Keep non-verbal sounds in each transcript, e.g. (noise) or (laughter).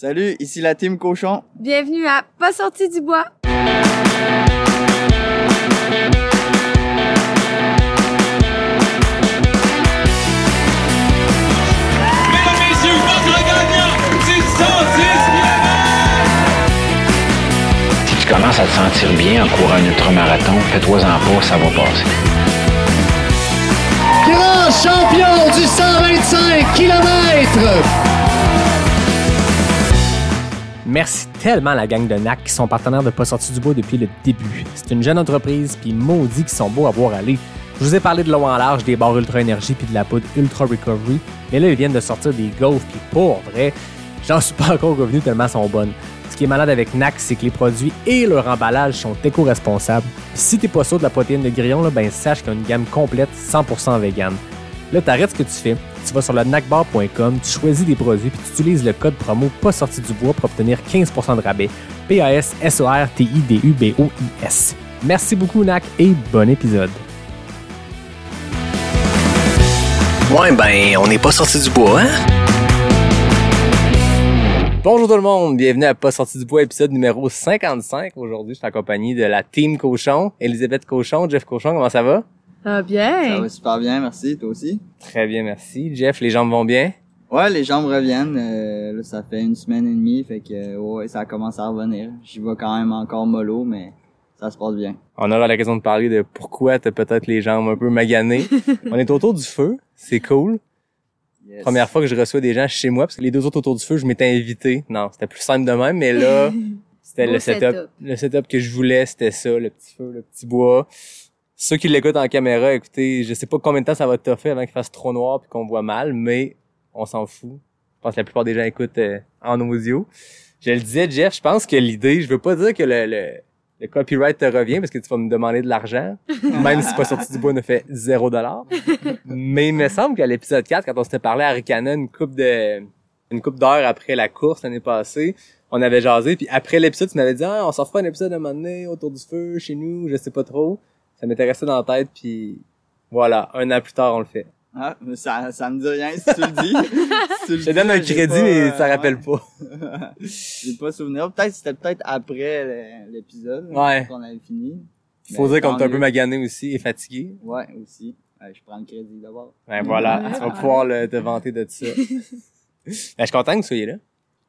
Salut, ici la team Cochon. Bienvenue à Pas sorti du bois. Mesdames, messieurs, votre gagnant du 110 Si tu commences à te sentir bien en courant un ultramarathon, fais-toi-en pas, ça va passer. Grand champion du 125 km. Merci tellement à la gang de NAC qui sont partenaires de Pas sorti du bois depuis le début. C'est une jeune entreprise, puis maudit qui sont beaux à voir aller. Je vous ai parlé de l'eau en large, des barres Ultra Énergie puis de la poudre Ultra Recovery, mais là, ils viennent de sortir des gaufres, puis pour vrai, j'en suis pas encore revenu tellement sont bonnes. Ce qui est malade avec NAC, c'est que les produits et leur emballage sont éco-responsables. Si t'es pas sûr de la protéine de grillon, là, ben sache qu'il y a une gamme complète 100% vegan. Là, t'arrêtes ce que tu fais, tu vas sur le nacbar.com, tu choisis des produits puis tu utilises le code promo pas sorti du bois pour obtenir 15% de rabais. P-A-S-S-O-R-T-I-D-U-B-O-I-S. Merci beaucoup, NAC, et bon épisode. Ouais, ben, on n'est pas sorti du bois, hein? Bonjour tout le monde, bienvenue à Pas sorti du bois, épisode numéro 55. Aujourd'hui, je suis en compagnie de la team Cochon, Elisabeth Cochon, Jeff Cochon, comment ça va? Ah bien. Ça va super bien, merci. Toi aussi? Très bien, merci. Jeff, les jambes vont bien? Ouais, les jambes reviennent. euh, là, ça fait une semaine et demie, fait que ouais, ça commence à revenir. J'y vais quand même encore mollo, mais ça se passe bien. On aura l'occasion de parler de pourquoi t'as peut-être les jambes un peu maganées. (laughs) On est autour du feu, c'est cool. Yes. Première fois que je reçois des gens chez moi, parce que les deux autres autour du feu, je m'étais invité. Non, c'était plus simple de même, mais là, (laughs) c'était le setup, setup. le setup que je voulais, c'était ça, le petit feu, le petit bois. Ceux qui l'écoutent en caméra, écoutez, je sais pas combien de temps ça va te faire avant qu'il fasse trop noir puis qu'on voit mal, mais on s'en fout. Je pense que la plupart des gens écoutent euh, en audio. Je le disais, Jeff, je pense que l'idée, je veux pas dire que le, le, le copyright te revient parce que tu vas me demander de l'argent, (laughs) même si pas sorti du bois ne fait zéro dollar. Mais il me semble qu'à l'épisode 4, quand on s'était parlé à Ricana une coupe de une coupe d'heures après la course l'année passée, on avait jasé, puis après l'épisode, tu m'avais dit ah, on s'en fera un épisode un moment donné autour du feu, chez nous, je sais pas trop. Ça m'était resté dans la tête, puis voilà, un an plus tard, on le fait. Ah, mais ça, ça me dit rien si tu le dis. (laughs) Si tu le Je te donne un crédit, pas, mais euh, ça rappelle ouais. pas. (laughs) j'ai pas souvenir. Peut-être c'était peut-être après l'épisode Ouais. qu'on avait fini. Faut dire qu'on est un peu magané aussi et fatigué. Ouais, aussi. Je prends le crédit d'abord. Ben voilà, (laughs) tu vas pouvoir le, te vanter de ça. ben, je suis content que vous soyez là.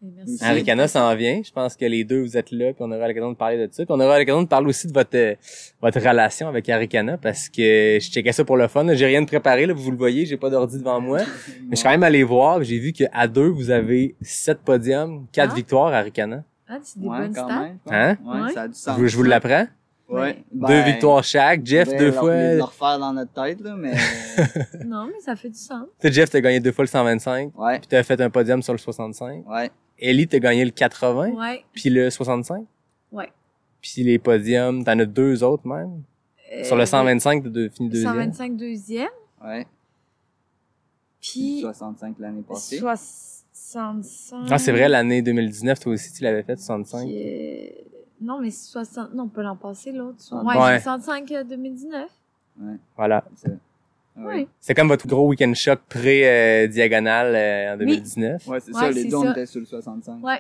Merci. Aricana s'en vient. Je pense que les deux, vous êtes là, puis on aura l'occasion de parler de ça. Puis on aura l'occasion de parler aussi de votre euh, votre relation avec Aricana, parce que je checkais ça pour le fun. J'ai rien de préparé, là, vous le voyez, j'ai pas d'ordi devant moi. (laughs) Mais je suis quand même allé voir, j'ai vu qu'à deux, vous avez sept podiums, quatre Ah. victoires à Aricana. Ah, c'est des Ouais, bonnes quand stats. même. Hein? Ouais, Ouais. ça a du Je, sens. vous- je vous l'apprends. Ouais. deux Ben, victoires chaque. Jeff, ben, deux fois. Le refaire dans notre tête, là, mais... (laughs) Non, mais ça fait du sens. Tu sais, Jeff, t'as gagné deux fois le 125, ouais, puis t'as fait un podium sur le 65. ouais. Ellie, t'as gagné le 80, Ouais. puis le 65. Ouais. Puis les podiums, t'en as deux autres même? Sur le Euh, 125, t'as fini deuxième. 125 deuxième. Ouais. Puis 65 l'année passée. 65. Ah, c'est vrai, l'année 2019, toi aussi, tu l'avais fait, 65. Puis, euh, Non, mais 60. Non, pas l'an passé, l'autre. Ouais. Ouais, Ouais. 65 euh, 2019. Voilà. Oui. C'est comme votre gros week-end choc pré-diagonal en 2019. Ouais, c'est Ouais, ça, les deux, on était sur le 65. Ouais.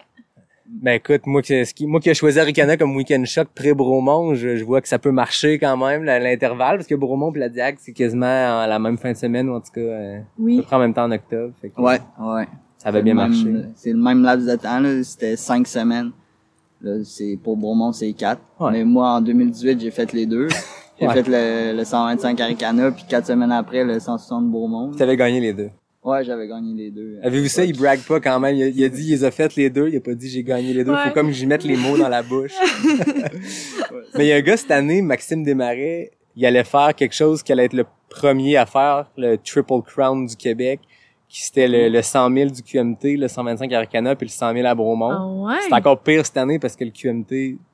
Ben écoute, moi qui, ce qui- moi qui ai choisi Aricana comme week-end choc pré-Bromont, je, je vois que ça peut marcher quand même, l'intervalle, parce que Bromont et la Diag, c'est quasiment à la même fin de semaine, ou en tout cas, euh, à peu Oui. près en même temps en octobre. Fait que Ouais, ouais. Ça va bien même- C'est le même laps de temps, là. C'était cinq semaines. Là, c'est, pour Bromont, c'est quatre. Ouais. Mais moi, en 2018, j'ai fait les deux. (laughs) J'ai Ouais. fait le, le 125 Aricana, puis quatre semaines après, le 160 Bromont. Tu avais gagné les deux. Ouais, j'avais gagné les deux. Avez-vous ça? Il brague pas quand même. Il a, il a dit, il les a fait les deux. Il a pas dit, j'ai gagné les deux. Ouais. Faut comme que j'y mette les mots dans la bouche. (laughs) (laughs) Mais il y a un gars cette année, Maxime Desmarais, il allait faire quelque chose qui allait être le premier à faire, le Triple Crown du Québec, qui c'était le, le 100 000 du QMT, le 125 à Arcana, puis le 100 000 à Bromont. Ah ouais. C'est encore pire cette année parce que le QMT,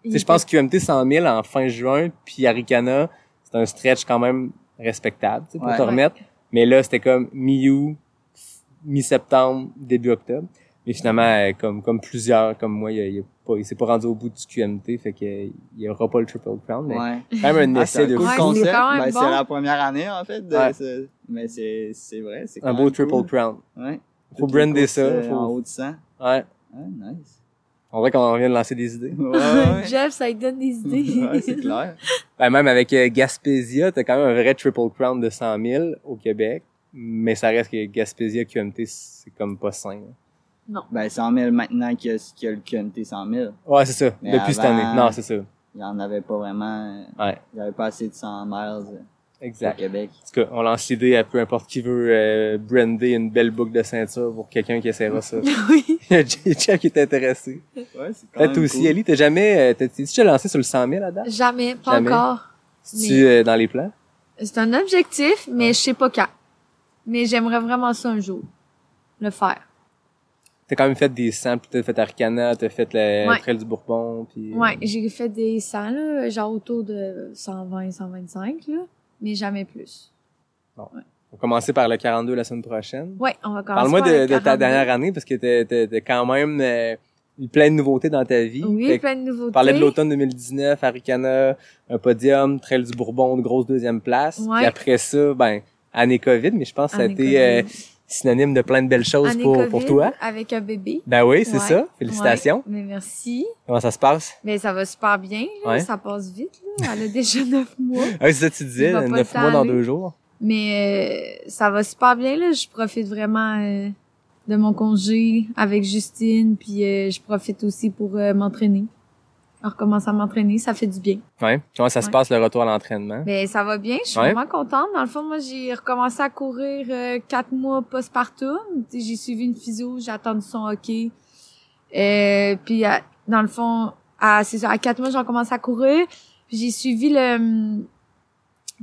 tu sais, je pense que QMT 100 000 en fin juin, puis Aricana, c'est un stretch quand même respectable, tu sais, pour Ouais. te remettre. Mais là, c'était comme mi-août, mi-septembre, début octobre. Mais finalement, euh, comme, comme plusieurs, comme moi, il, a- il, a pas, il s'est pas rendu au bout du QMT, fait qu'il y aura pas le Triple Crown, mais Ouais. quand même un Ah, essai c'est de cool Ouais, fou. c'est concept. Ben, bon. c'est la première année, en fait. de Ouais. ce- Mais c'est, c'est vrai. C'est Un beau Triple cool. Crown. Ouais. Faut brander ça. euh, faut- En haut de 100. Ouais. Ah, nice. On dirait qu'on vient de lancer des idées. Ouais, ouais. (laughs) Jeff, ça lui donne des idées. (laughs) ouais, c'est clair. (laughs) Ben, même avec euh, Gaspésia, t'as quand même un vrai Triple Crown de 100 000 au Québec. Mais ça reste que Gaspésia QMT, c'est comme pas sain. hein. Ben, 100 000 maintenant qu'il y a, qu'il y a le QMT 100 000. Ouais, c'est ça. Mais Depuis cette année. Non, c'est ça. Il y en avait pas vraiment. euh, Ouais. Il y avait pas assez de 100 miles euh, au Exact. Québec. En tout cas, on lance l'idée à peu importe qui veut euh, brander une belle boucle de ceinture pour quelqu'un qui essaiera ça. (laughs) oui. Il y a Jeff qui est intéressé. Ouais, c'est quand même aussi, cool. Ali, t'as jamais, euh, t'as- t'es-tu déjà lancé sur le 100 000 à date? Jamais, pas Jamais? encore. C'est-tu euh, dans les plans? C'est un objectif, mais je sais pas quand. Mais j'aimerais vraiment ça un jour. Le faire. T'as quand même fait des 100, puis t'as fait Arcana, t'as fait le Ouais. Trail du Bourbon, puis... euh, Ouais, j'ai fait des 100, là, genre autour de 120, 125, là. Mais jamais plus. On va commencer par le 42 la semaine prochaine. Ouais, on va commencer Parle-moi par de, ta 42. dernière année, parce que t'as, quand même euh, eu plein de nouveautés dans ta vie. Oui, Fait plein de nouveautés. Tu parlais de l'automne 2019, Aricana, un podium, Trail du Bourbon, de grosse deuxième place. Ouais. Puis après ça, ben, année COVID, mais je pense que ça a Année été euh. Synonyme de plein de belles choses Année pour, COVID, pour toi. Avec un bébé. Ben oui, c'est Ouais. ça. Félicitations. Ouais, mais merci. Comment ça se passe? Mais ça va super bien, là. Ouais. Ça passe vite, là. Elle a déjà (laughs) neuf mois. Ah, c'est ça que tu disais, neuf mois dans deux jours. Mais euh, ça va super bien, là. Je profite vraiment euh, de mon congé avec Justine. Puis euh, je profite aussi pour euh, m'entraîner. Alors, commencer à m'entraîner, ça fait du bien. Ouais. Comment ça se passe le retour à l'entraînement? Mais ça va bien, je suis Ouais. vraiment contente. Dans le fond, moi, j'ai recommencé à courir euh, quatre mois postpartum. J'ai suivi une physio, j'ai attendu son hockey. Euh, puis, à- dans le fond, à, c'est ça, à quatre mois, j'ai recommencé à courir. Puis j'ai suivi le hum,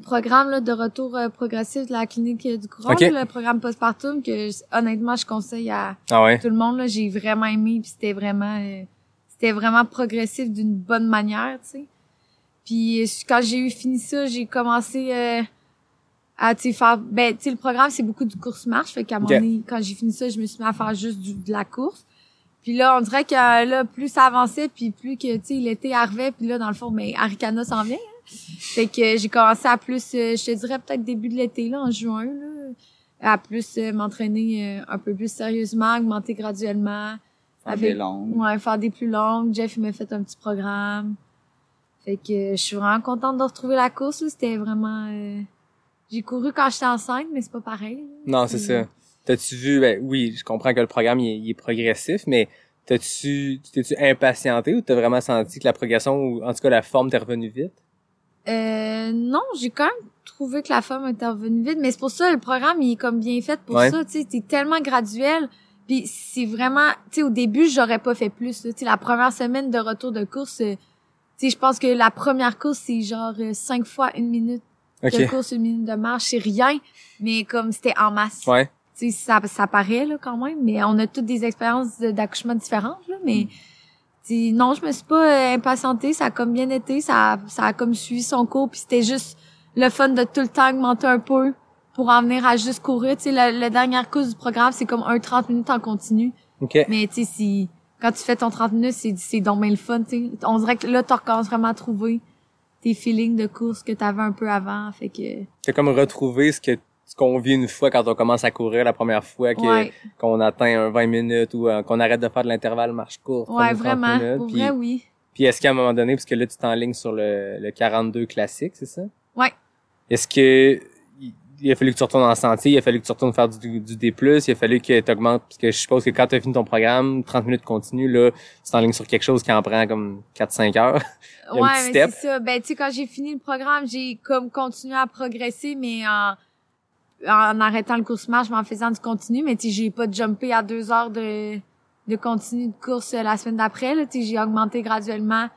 programme là, de retour euh, progressif de la clinique euh, du courant, le programme postpartum, que honnêtement, je conseille à Ah ouais? tout le monde. là. J'ai vraiment aimé, puis c'était vraiment... c'était vraiment progressif d'une bonne manière, tu sais. Puis quand j'ai eu fini ça, j'ai commencé euh, à tu faire ben tu sais le programme c'est beaucoup de course marche fait qu'à un Ok. moment donné quand j'ai fini ça, je me suis mis à faire juste du, de la course. Puis là, on dirait que là plus ça avançait puis plus que tu sais l'été arrivait puis là dans le fond mais Aricana s'en vient. hein. Fait que j'ai commencé à plus euh, je te dirais peut-être début de l'été là en juin là à plus euh, m'entraîner euh, un peu plus sérieusement, augmenter graduellement. Faire Avec- des longues. Ouais, faire des plus longues. Jeff, il m'a fait un petit programme. Fait que je suis vraiment contente de retrouver la course. là. C'était vraiment... euh, J'ai couru quand j'étais enceinte, mais c'est pas pareil. là. Non, c'est ça. T'as-tu vu, ben oui, je comprends que le programme il est, il est progressif, mais t'as-tu, t'es-tu impatienté ou t'as vraiment senti que la progression ou en tout cas la forme t'est revenue vite? Euh, non, j'ai quand même trouvé que la femme était revenue vite, mais c'est pour ça le programme il est comme bien fait pour Ouais. ça, tu sais, c'est tellement graduel. Puis c'est vraiment, tu sais, au début j'aurais pas fait plus. là. Tu sais, la première semaine de retour de course, euh, tu sais, je pense que la première course c'est genre euh, cinq fois une minute de course, une minute de marche, c'est rien, mais comme c'était en masse. Ouais. Tu sais, ça, ça paraît là quand même, mais on a toutes des expériences d'accouchement différentes là, Mm. mais tu sais, non, je me suis pas euh, impatientée, ça a comme bien été, ça a, ça a comme suivi son cours, puis c'était juste le fun de tout le temps augmenter un peu pour en venir à juste courir. Tu sais, la, la dernière course du programme, c'est comme un 30 minutes en continu, Ok. mais tu sais, si quand tu fais ton 30 minutes, c'est c'est donc bien le fun, tu sais. On dirait que là, tu recommences vraiment à trouver tes feelings de course que tu avais un peu avant, fait que T'as comme retrouvé ce que ce qu'on vit une fois quand on commence à courir la première fois, que, ouais. qu'on atteint un 20 minutes ou euh, qu'on arrête de faire de l'intervalle marche courte. Ouais, 30 vraiment. minutes, Pour puis, vrai, oui. puis est-ce qu'à un moment donné, parce que là tu t'enlignes sur le, le 42 classique, c'est ça? Ouais. Est-ce que il- a fallu que tu retournes en sentier, il a fallu que tu retournes faire du, du D+, il a fallu que tu augmentes, parce que je suppose que quand tu as fini ton programme, 30 minutes continu, là, tu t'enlignes sur quelque chose qui en prend comme 4-5 heures. (laughs) Ouais, mais c'est ça. Ben, tu sais, quand j'ai fini le programme, j'ai comme continué à progresser, mais en, en arrêtant le course marche, mais en faisant du continu. Mais tu sais, j'ai pas jumpé à deux heures de, de continu de course la semaine d'après, là. Tu sais, j'ai augmenté graduellement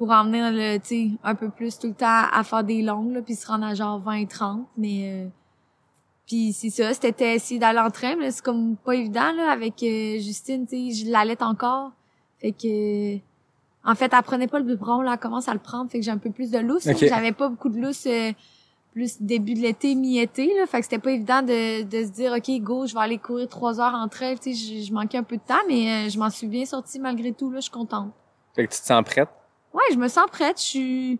pour en venir, sais, un peu plus tout le temps à faire des longues, là, puis se rendre à genre 20-30, mais... euh, puis c'est ça, c'était essayer d'aller en train, mais c'est comme pas évident, là, avec euh, Justine, tu sais, je l'allais encore. Fait que... En fait, elle prenait pas le biberon, là, elle commence à le prendre, fait que j'ai un peu plus de lousse. J'avais pas beaucoup de lousse euh, plus début de l'été, mi-été, là. Fait que c'était pas évident de, de se dire, OK, go, je vais aller courir trois heures entre elles. Tu sais, je, je manquais un peu de temps, mais euh, je m'en suis bien sortie malgré tout, là. Je suis contente. Fait que tu te sens prête? Ouais, je me sens prête. Je suis...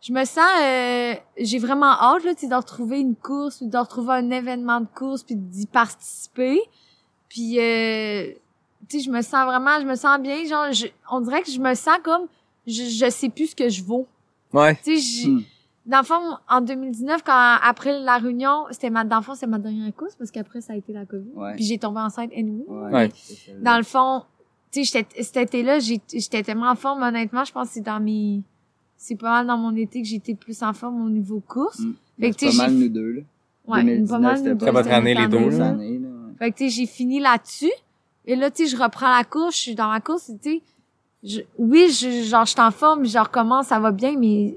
Je me sens... euh, j'ai vraiment hâte, là, tu sais, de retrouver une course, de retrouver un événement de course, puis d'y participer. Puis... Euh, tu sais, je me sens vraiment, je me sens bien. Genre, je- on dirait que je me sens comme, je, je sais plus ce que je vaux. Ouais. Tu sais, j'ai- Hmm. dans le fond, en 2019, quand, après la réunion, c'était ma, dans le fond, c'était ma dernière course parce qu'après, ça a été la COVID. Ouais. Puis j'ai tombé enceinte anyway. Ouais. C'est. Dans le fond, tu sais, j'étais- cet été-là, j'étais tellement en forme, honnêtement, je pense que c'est dans mes, c'est pas mal dans mon été que j'étais plus en forme au niveau course. Mm. Fait que, pas mal nous deux, là. Ouais, 2019, pas mal. c'était nous pas deux, votre c'était année, notre les deux, année, Deux là. années, là. ouais. Fait que, tu sais, j'ai fini là-dessus. Et là, tu sais, je reprends la course, je suis dans ma course, tu sais. je- Oui, je, genre, je suis en forme, je recommence, ça va bien, mais,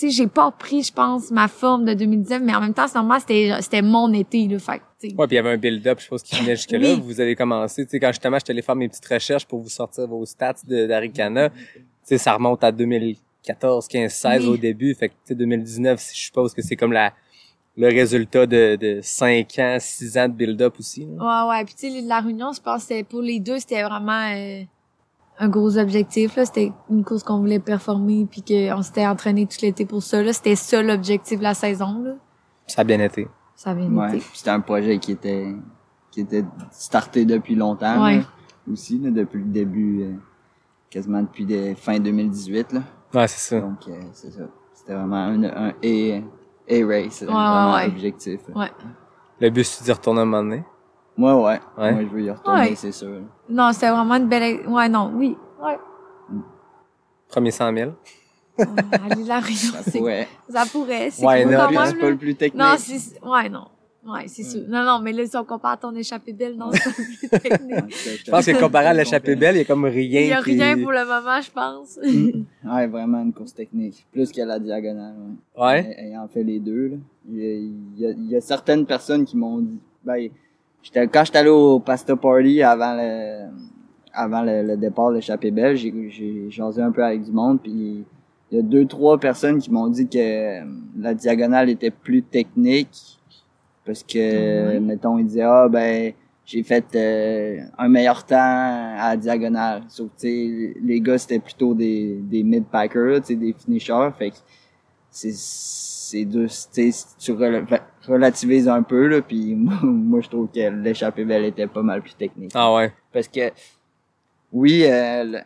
tu sais, j'ai pas repris, je pense, ma forme de 2019, mais en même temps, c'est normal, c'était, c'était mon été, là. Fait. Ouais, puis il y avait un build-up, je suppose, qui venait jusque-là. Oui. Vous avez commencé, tu sais, quand justement, j'étais allé faire mes petites recherches pour vous sortir vos stats d'Aricana, tu sais, ça remonte à 2014, 15, 16 Oui. au début. Fait que, tu sais, 2019, je suppose que c'est comme la, le résultat de, de 5 ans, 6 ans de build-up aussi. là. Ouais, ouais. Puis, tu sais, la réunion, je pense, pour les deux, c'était vraiment euh, un gros objectif, là. C'était une course qu'on voulait performer, puis qu'on s'était entraîné tout l'été pour ça, là. C'était ça l'objectif de la saison, là. Ça a bien été. Ça a bien Ouais. été. C'était un projet qui était qui était starté depuis longtemps Ouais. là, aussi là, depuis le début euh, quasiment depuis des, fin 2018 là. Ouais, c'est ça. Donc euh, c'est ça. C'était vraiment un un A, A race, Ouais, vraiment ouais, ouais. objectif. Le but, c'est d'y retourner un moment donné? Moi ouais. Ouais. Moi je veux y retourner, Ouais. c'est sûr. Non, c'était vraiment une belle... Ouais, non, oui. Ouais. Premier 100 000. Ouais, aller la c'est... Ouais. Ça pourrait, c'est Ouais, non, quand puis même, C'est pas le plus technique. Non, c'est... Ouais, non. Ouais, c'est sûr. Non, non, mais là, si on compare à ton échappée belle, non, c'est pas plus (laughs) technique. Je pense que comparé à l'échappée belle, il y a comme rien Il y a rien pour le moment, je pense. (laughs) Ouais, vraiment une course technique. Plus que la diagonale. Ouais. Ouais. Ay- Ayant fait les deux, là. Il y a, il y a- il y a certaines personnes qui m'ont dit, ben, j'étais, quand j'étais allé au pasta party avant le, avant le, le départ de l'échappée belle, j'ai, j'ai jasé un peu avec du monde, puis il y a deux, trois personnes qui m'ont dit que euh, la diagonale était plus technique, parce que, mettons, ils disaient, ah, ben, j'ai fait euh, un meilleur temps à la diagonale. Sauf que, tu sais, les gars, c'était plutôt des, des mid-packers, tu sais, des finishers. Fait que c'est, c'est deux, tu tu rela- relativises un peu, là, puis (laughs) moi, moi, je trouve que l'échappée belle était pas mal plus technique. Ah ouais. Parce que, oui, euh, le-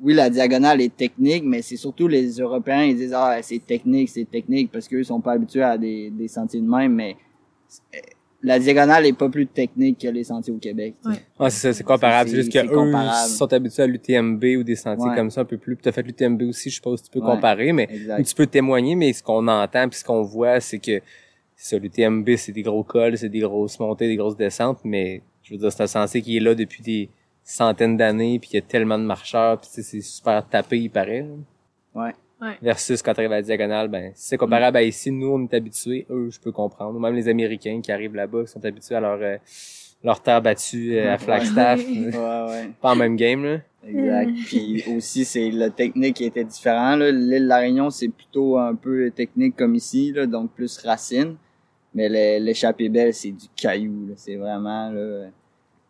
oui, la diagonale est technique, mais c'est surtout les Européens, ils disent, ah, c'est technique, c'est technique, parce qu'eux sont pas habitués à des, des sentiers de même, mais la diagonale est pas plus technique que les sentiers au Québec. tu sais. Ouais. Ouais, c'est ça, c'est comparable. C'est juste sont habitués à l'UTMB ou des sentiers Ouais. comme ça un peu plus. Puis t'as fait l'UTMB aussi, je suppose, tu peux Ouais. comparer, mais Exact. tu peux témoigner, mais ce qu'on entend puis ce qu'on voit, c'est que c'est ça, l'UTMB, c'est des gros cols, c'est des grosses montées, des grosses descentes, mais je veux dire, c'est un sentier qui est là depuis des centaines d'années, puis il y a tellement de marcheurs, puis tu sais, c'est super tapé, il paraît. là. Ouais. Versus quand tu arrives à la diagonale, ben, si c'est comparable à ici, nous, on est habitués, eux, je peux comprendre. Même les Américains qui arrivent là-bas, qui sont habitués à leur, euh, leur terre battue euh, à Flagstaff. Ouais, ouais. (laughs) Pas en même game, là. Exact. Puis aussi, c'est la technique qui était différent. là. L'île de la Réunion, c'est plutôt un peu technique comme ici, là, donc plus racine. Mais le- l'échappée belle, c'est du caillou. là. C'est vraiment là,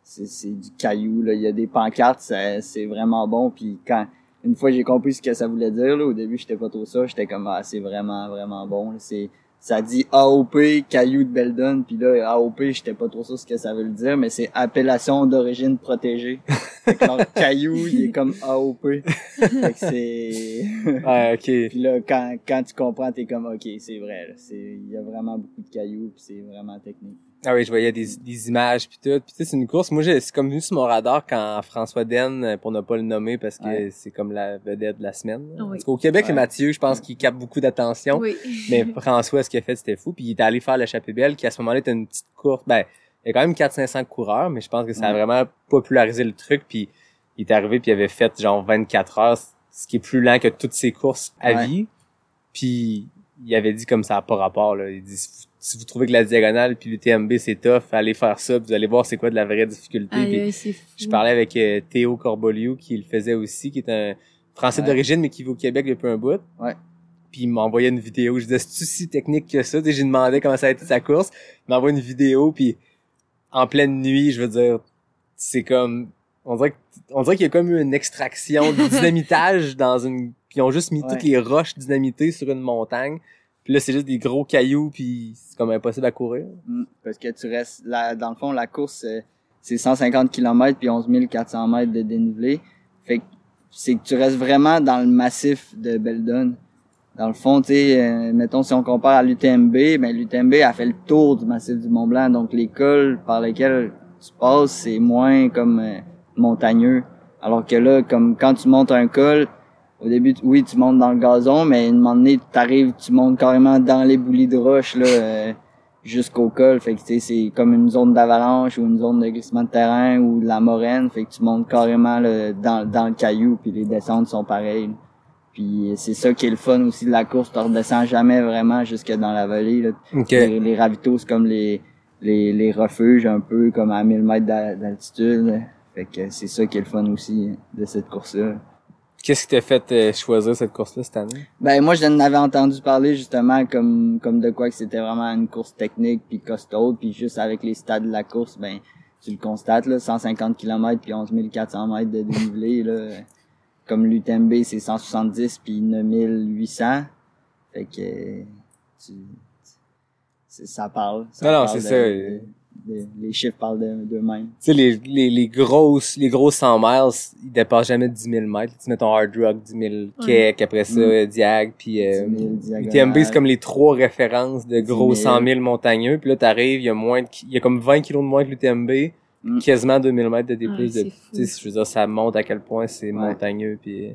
c'est du caillou. Là. Il y a des pancartes, c'est vraiment bon. Puis quand une fois j'ai compris ce que ça voulait dire, là, au début j'étais pas trop ça. J'étais comme ah, c'est vraiment vraiment bon. C'est ça dit AOP caillou de Beldon. Puis là AOP, j'étais pas trop sûr ce que ça veut dire, mais c'est appellation d'origine protégée. (laughs) Fait que leur caillou, il est comme AOP. Fait que c'est... (laughs) Ouais, ok. puis là, quand, quand tu comprends, t'es comme, OK, c'est vrai. il y a vraiment beaucoup de cailloux, puis c'est vraiment technique. Ah oui, je voyais des, des images puis tout. Puis tu sais, c'est une course. Moi, j'ai- c'est comme venu sur mon radar quand François Den, euh, pour ne pas le nommer parce que Ouais. c'est comme la vedette de la semaine. Oui. Parce qu'au Québec, Ouais. Mathieu, je pense, qui capte beaucoup d'attention. Oui. Mais (laughs) François, ce qu'il a fait, c'était fou. Puis il est allé faire l'échappée belle, qui à ce moment-là était une petite course. Ben, il y a quand même 400-500 coureurs, mais je pense que ça a vraiment popularisé le truc. Puis il est arrivé, puis il avait fait genre 24 heures, ce qui est plus lent que toutes ses courses à Ouais. vie. Puis il avait dit comme ça a pas rapport. Là. Il dit si vous, trouvez que la diagonale puis le TMB c'est tough, allez faire ça, puis vous allez voir c'est quoi de la vraie difficulté. Aïe, Puis c'est fou. je parlais avec euh, Théo Corboliou qui le faisait aussi, qui est un Français Ouais. d'origine mais qui vit au Québec depuis un bout. Ouais. Puis il m'envoyait une vidéo. Je disais, c'est-tu si technique que ça? Tu sais, J'ai demandé comment ça a été sa course. Il m'envoie une vidéo, puis en pleine nuit, je veux dire, c'est comme... On dirait, que- on dirait qu'il y a comme eu une extraction de (laughs) dynamitage dans une... Puis ils ont juste mis Ouais. toutes les roches dynamitées sur une montagne. Puis là, c'est juste des gros cailloux, puis c'est comme impossible à courir. Mm. Parce que tu restes, là, dans le fond, la course, euh, c'est 150 km puis 11 400 mètres de dénivelé. Fait que c'est que tu restes vraiment dans le massif de Beldon. Dans le fond, tu sais, euh, mettons si on compare à l'UTMB, ben l'UTMB a fait le tour du massif du Mont Blanc, donc les cols par lesquels tu passes, c'est moins comme euh, montagneux. Alors que là, comme quand tu montes un col, au début, oui, tu montes dans le gazon, mais à un moment donné, t'arrives, tu montes carrément dans les boulis de roche, là, euh, jusqu'au col. Fait que, tu sais, c'est comme une zone d'avalanche ou une zone de glissement de terrain ou de la moraine. Fait que tu montes carrément là, dans, dans le caillou, puis les descentes sont pareilles. Puis c'est ça qui est le fun aussi de la course. Tu redescends jamais vraiment jusque dans la vallée. Là. OK. Les, les ravitaux, c'est comme les, les, les refuges un peu comme à 1000 mètres d'a- d'altitude. Fait que c'est ça qui est le fun aussi de cette course-là. Qu'est-ce qui t'a fait euh, choisir cette course-là cette année? Ben moi j'en avais entendu parler justement comme comme de quoi que c'était vraiment une course technique puis costaud puis juste avec les stades de la course ben tu le constates là 150 km puis 11 400 mètres de dénivelé là comme l'UTMB c'est 170 puis 9800 fait que tu, c'est- ça parle ça Non, non, parle c'est de- ça. Les chiffres parlent de- d'eux-mêmes Tu sais, les, les, les grosses, les gros 100 miles, ils dépassent jamais 10 000 mètres. Tu mets ton hard rock, 10 000 kek, après ça. Diag, puis euh, 10 000 diagonales. UTMB, c'est comme les trois références de gros 10 000. 100 000 montagneux. Puis là, t'arrives, il y a moins de, il y a comme 20 kilos de moins que l'UTMB, Mm. quasiment 2000 mètres de D+. Ouais, de, c'est tu sais, je veux dire, ça montre à quel point c'est Ouais. montagneux. Puis euh,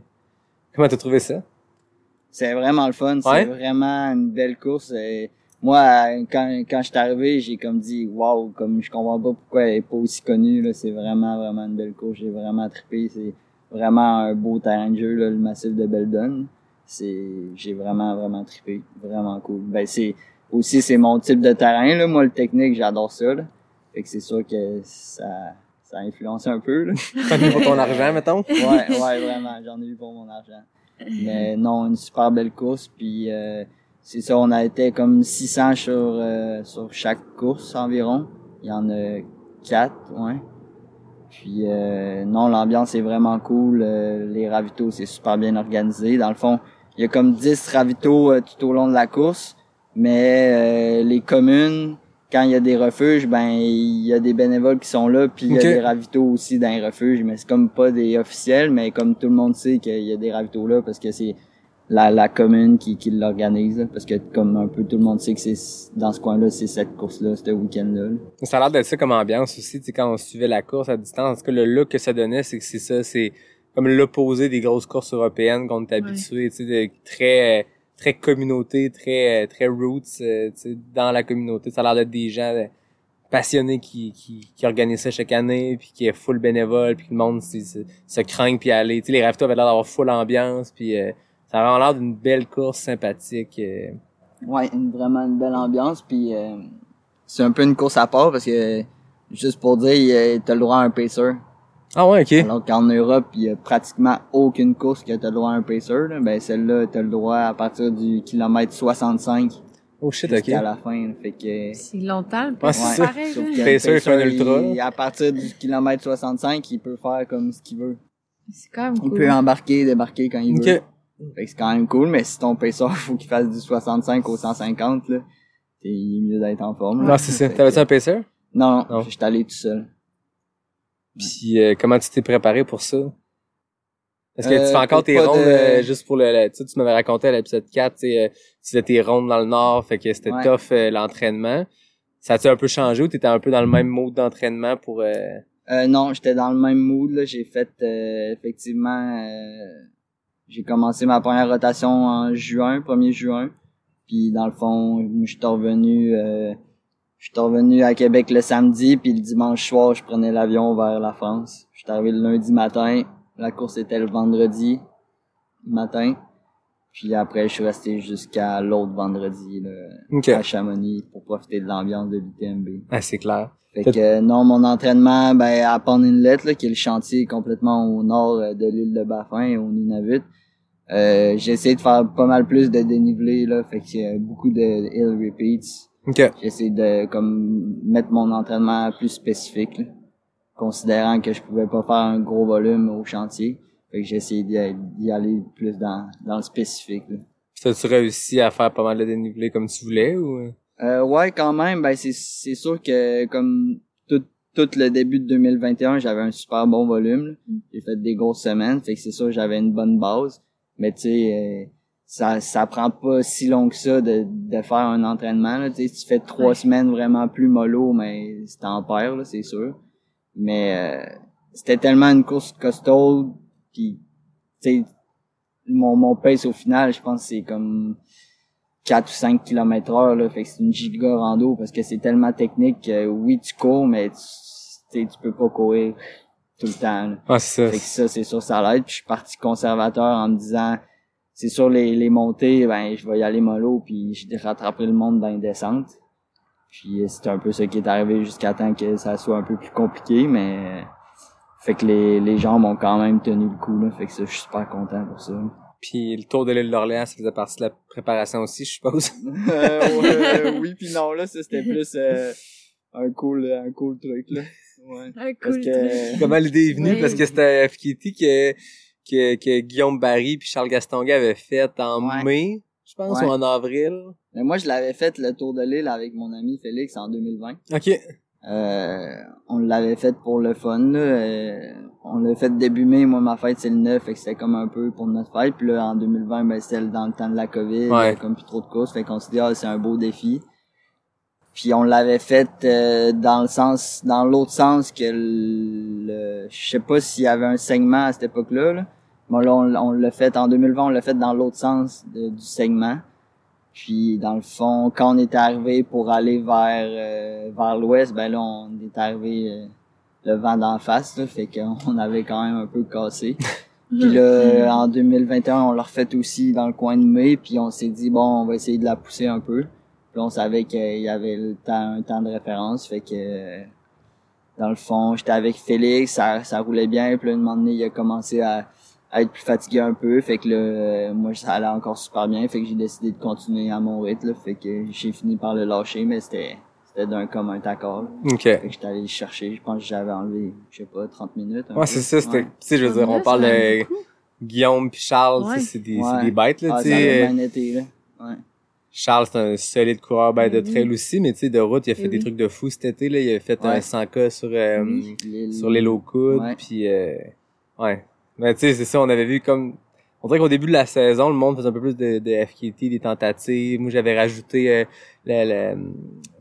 comment t'as trouvé ça? C'est vraiment le fun. Ouais. C'est vraiment une belle course. Et moi, quand, quand je suis arrivé, j'ai comme dit, waouh, comme je comprends pas pourquoi elle est pas aussi connue. Là, c'est vraiment, vraiment une belle course. J'ai vraiment trippé. C'est vraiment un beau terrain de jeu, là, le massif de Beldon. C'est, j'ai vraiment, vraiment trippé. Vraiment cool. Ben, c'est, aussi, c'est mon type de terrain, là. Moi, le technique, j'adore ça, là. Fait que c'est sûr que ça, ça influence un peu, là. Pour ton argent, mettons? Ouais, ouais, vraiment, j'en ai eu pour mon argent. Mais non, une super belle course, puis euh, c'est ça, on a été comme 600 sur, euh, sur chaque course environ. Il y en a quatre, ouais. Puis euh, non, l'ambiance est vraiment cool, euh, les ravitaux, c'est super bien organisé. Dans le fond, il y a comme 10 ravitaux euh, tout au long de la course, mais euh, les communes, quand il y a des refuges, ben il y a des bénévoles qui sont là, puis il y a des ravitaux aussi dans les refuges, mais c'est comme pas des officiels, mais comme tout le monde sait qu'il y a des ravitaux là parce que c'est la, la commune qui, qui l'organise, parce que comme un peu tout le monde sait que c'est dans ce coin-là, c'est cette course-là, ce week-end-là. là. Ça a l'air d'être ça comme ambiance aussi, tu sais, quand on suivait la course à distance. En tout cas, le look que ça donnait, c'est que c'est ça, c'est comme l'opposé des grosses courses européennes qu'on est habitué, tu sais, de très, très communauté, très, très roots, euh, tu sais, dans la communauté. Ça a l'air d'être des gens euh, passionnés qui, qui, qui organisent ça chaque année, puis qui est full bénévole, puis que le monde c'est- se craint puis aller. Tu sais, les ravitaux avaient l'air d'avoir full ambiance, puis euh, ça a vraiment l'air d'une belle course sympathique. euh. Ouais, une, vraiment une belle ambiance, puis euh, c'est un peu une course à part parce que juste pour dire, il y a- t'as le droit à un pacer. Ah ouais, ok. Alors qu'en Europe, il y a pratiquement aucune course que t'as le droit à un pacer. Là. Ben celle-là, t'as le droit à partir du kilomètre 65 Oh shit, ok. jusqu'à la fin. là. Fait que C'est longtemps, le pareil. Pacer, il fait un ultra. il- à partir du kilomètre 65, il peut faire comme ce qu'il veut. C'est quand même Il cool. peut embarquer, débarquer quand il Ok. veut. Fait que c'est quand même cool, mais si ton pacer, (laughs) faut qu'il fasse du 65 au 150, là, t'es il est mieux d'être en forme. là. Ah, c'est ça. T'avais-tu un pacer? Non, Non. non, j'étais allé tout seul. Puis euh, comment tu t'es préparé pour ça? Est-ce que Euh, tu fais encore pour tes rondes de- euh, juste pour le, le- tu sais, tu m'avais raconté à l'épisode 4, tu sais, euh, tu faisais tes rondes dans le nord, fait que c'était Ouais. tough euh, l'entraînement. Ça a-tu un peu changé ou t'étais un peu dans le même mode d'entraînement pour euh... Euh, non, j'étais dans le même mood. Là. J'ai fait euh, effectivement. J'ai commencé ma première rotation en juin, 1er juin. Puis dans le fond, je suis revenu. Euh, je suis revenu à Québec le samedi, puis le dimanche soir, je prenais l'avion vers la France. Je suis arrivé le lundi matin. La course était le vendredi matin. Puis après, je suis resté jusqu'à l'autre vendredi là, Ok. à Chamonix pour profiter de l'ambiance de l'UTMB. Ah, c'est clair. Fait que euh, non, mon entraînement, ben à Pond Inlet, là, qui est le chantier complètement au nord euh, de l'île de Baffin, au Nunavut, euh, j'ai essayé de faire pas mal plus de dénivelé, là, fait que euh, beaucoup de hill repeats. Ok. J'essaie de comme mettre mon entraînement plus spécifique, là, considérant que je pouvais pas faire un gros volume au chantier. Fait que j'ai essayé d'y aller- plus dans, dans le spécifique. Là. Puis T'as-tu réussi à faire pas mal de dénivelé comme tu voulais ou? Euh, ouais, quand même, ben c'est c'est sûr que comme tout tout le début de 2021, j'avais un super bon volume. Mm. J'ai fait des grosses semaines, fait que c'est sûr j'avais une bonne base. Mais tu sais, euh, ça ça prend pas si long que ça de, de faire un entraînement. Là. Tu sais, si tu fais trois Ouais. semaines vraiment plus mollo, mais c'est en perd, là, c'est sûr. Mais euh, c'était tellement une course costaud, puis tu sais, mon, mon pace au final, je pense que c'est comme 4 ou 5 km heure, là. Fait que c'est une giga rando parce que c'est tellement technique que oui, tu cours, mais tu, tu peux pas courir tout le temps, là. Ah, c'est Fait que ça. ça, c'est sûr, ça l'aide. Puis je suis parti conservateur en me disant, c'est sûr, les, les montées, ben, je vais y aller mollo, puis je rattraperai le monde dans les descentes. Puis c'est un peu ce qui est arrivé jusqu'à temps que ça soit un peu plus compliqué, mais euh, fait que les, les jambes ont quand même tenu le coup, là. Fait que ça, je suis super content pour ça. Puis le tour de l'île d'Orléans, ça faisait partie de la préparation aussi, je suppose. (laughs) Euh, ouais, oui puis non, là, ça, c'était plus euh, un cool un cool truc, là. Ouais. Un Parce cool truc. que... Comment l'idée est venue? Oui. Parce que c'était FKT que, que, que Guillaume Barry puis Charles Gastonguay avaient fait en Ouais. mai, je pense, Ouais. ou en avril. Mais moi, je l'avais fait le tour de l'île avec mon ami Félix en 2020. OK. Euh, on l'avait fait pour le fun. Là. Euh, on l'a fait début mai. Moi, ma fête, c'est le 9. Fait que c'était comme un peu pour notre fête. Puis là, en 2020, ben, c'était dans le temps de la COVID. Ouais. Comme plus trop de courses. Fait qu'on s'est dit, ah, c'est un beau défi. Puis on l'avait fait euh, dans le sens, dans l'autre sens que le, je sais pas s'il y avait un segment à cette époque-là. Là. Bon, là, on, on l'a fait en 2020, on l'a fait dans l'autre sens de- du segment. Puis dans le fond, quand on était arrivé pour aller vers euh, vers l'ouest, ben là on est arrivé euh, le vent d'en face, là, fait qu'on (laughs) avait quand même un peu cassé. (laughs) Puis là, en 2021, on l'a refait aussi dans le coin de mai, puis on s'est dit bon, on va essayer de la pousser un peu. Puis on savait qu'il y avait le temps, un temps de référence, fait que dans le fond, j'étais avec Félix, ça, ça roulait bien, puis là, un moment donné, il a commencé à, à être plus fatigué un peu, fait que là, euh, moi, ça allait encore super bien, fait que j'ai décidé de continuer à mon rythme, là, fait que j'ai fini par le lâcher, mais c'était c'était d'un commun accord. là. OK. Fait que j'étais allé le chercher, je pense que j'avais enlevé, je sais pas, 30 minutes. Ouais, c'est ça, c'était, Ouais. tu sais, je veux dire, on parle de. Guillaume puis Charles, Ouais. c'est des, Ouais. c'est des bêtes, là, Ah, tu sais. avait bien été, là. Ouais. Charles, c'est un solide coureur ben, de Oui. trail aussi, mais tu sais, de route, il a fait Eh des oui. truc de fou cet été, là. Il a fait un Ouais. 100K sur, euh, Oui. Sur les low coudes, Ouais. puis euh, ouais. Mais tu sais, c'est ça, on avait vu comme... On dirait qu'au début de la saison, le monde faisait un peu plus de, de FKT, des tentatives. Moi, j'avais rajouté euh, la, la,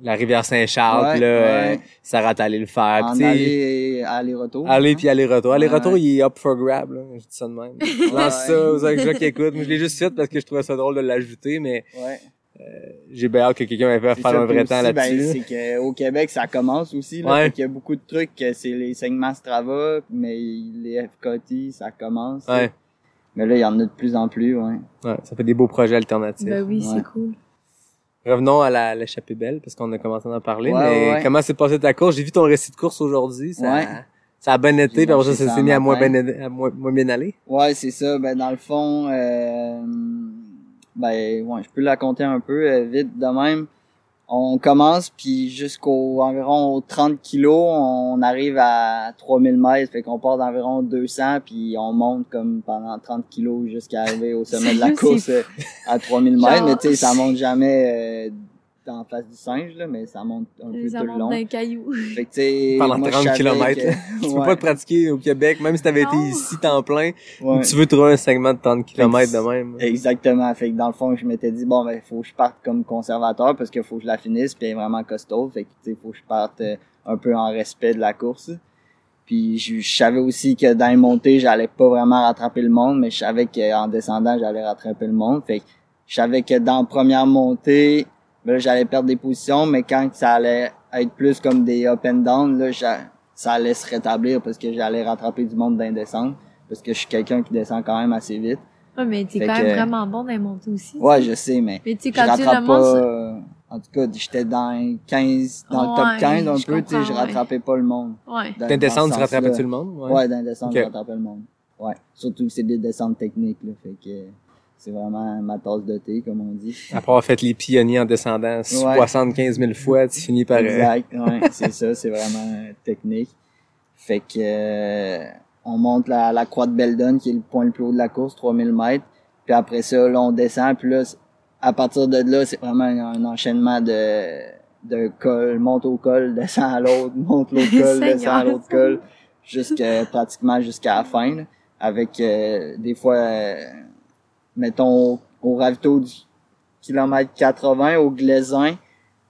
la rivière Saint-Charles, Ouais, là, euh, ouais. Sarah allait le faire. En aller, aller-retour. Aller hein. puis aller-retour. Ouais, Aller-retour, ouais. il est up for grab, là. Je dis ça de même. Je lance ça aux gens qui écoutent. Moi, je l'ai juste fait parce que je trouvais ça drôle de l'ajouter, mais Ouais. J'ai bien hâte que quelqu'un ait fait faire un vrai temps aussi, là-dessus. Ben, c'est qu'au Québec, ça commence aussi. Là, Ouais. Qu'il y a beaucoup de trucs, que c'est les segments Strava, mais les FKT, ça commence. là. ouais. Mais là, il y en a de plus en plus, ouais. ouais, ça fait des beaux projets alternatifs. Ben oui, Ouais. c'est cool. Revenons à la- l'échappée belle, parce qu'on a commencé à en parler. Ouais, mais ouais. comment s'est passé ta course? J'ai vu ton récit de course aujourd'hui. Ça, Ouais. ça a bien été, puis ça, s'est mis à moins bien, à moins, moins bien aller. Ouais, c'est ça. Ben, dans le fond, euh, ben, ouais, je peux la compter un peu euh, vite de même. On commence, puis jusqu'au environ 30 kilos, on arrive à 3000 mètres, fait qu'on part d'environ 200, puis on monte comme pendant 30 kilos jusqu'à arriver au sommet de la (laughs) course euh, à 3000 mètres. Genre- Mais tu sais, ça monte jamais euh, en face du singe, là, mais ça monte un peu Ça tout le monte long. d'un caillou. (laughs) Fait que, tu sais, Pendant moi, je 30 savais kilomètres, que-. (laughs) Tu peux Ouais, pas te pratiquer au Québec, même si t'avais été ici temps plein, ouais. tu veux trouver un segment de 30 km de même. Exactement. Fait que dans le fond, je m'étais dit, bon, ben, faut que je parte comme conservateur parce qu'il faut que je la finisse, puis elle est vraiment costaud. Fait que, tu sais, faut que je parte euh, un peu en respect de la course. Puis je, je savais aussi que dans les montées, j'allais pas vraiment rattraper le monde, mais je savais qu'en descendant, j'allais rattraper le monde. Fait que je savais que dans la première montée, là, j'allais perdre des positions, mais quand ça allait être plus comme des up and down, là, ça allait se rétablir parce que j'allais rattraper du monde descentes. Parce que je suis quelqu'un qui descend quand même assez vite. Ouais, mais t'es quand que- même vraiment bon dans les montées aussi. Ouais, je sais, mais Mais tu sais, je quand tu rattrape pas. euh, en tout cas, j'étais dans les 15, dans le Ouais, top 15 un je peu, tu sais, je ouais. rattrapais pas le monde. ouais. Dans- descente, ce tu rattrapais-tu le monde? Ouais, dans les descentes, Ok. je rattrapais le monde. Ouais. Surtout que c'est des descentes techniques, là, fait que c'est vraiment ma tasse de thé, comme on dit. Après avoir fait les pionniers en descendant 75 000 fois, tu finis par... euh, Exact, ouais, c'est ça, c'est vraiment euh, technique. Fait que euh, on monte la, la croix de Beldon, qui est le point le plus haut de la course, 3000 mètres. Puis après ça, là, on descend, puis là, à partir de là, c'est vraiment un, un enchaînement de, de col, monte au col, descend à l'autre, monte l'autre (laughs) col, descend à l'autre col, jusqu'à pratiquement jusqu'à la fin. là. avec euh, des fois, euh, mettons, au, ravito du kilomètre 80, au Glaisin,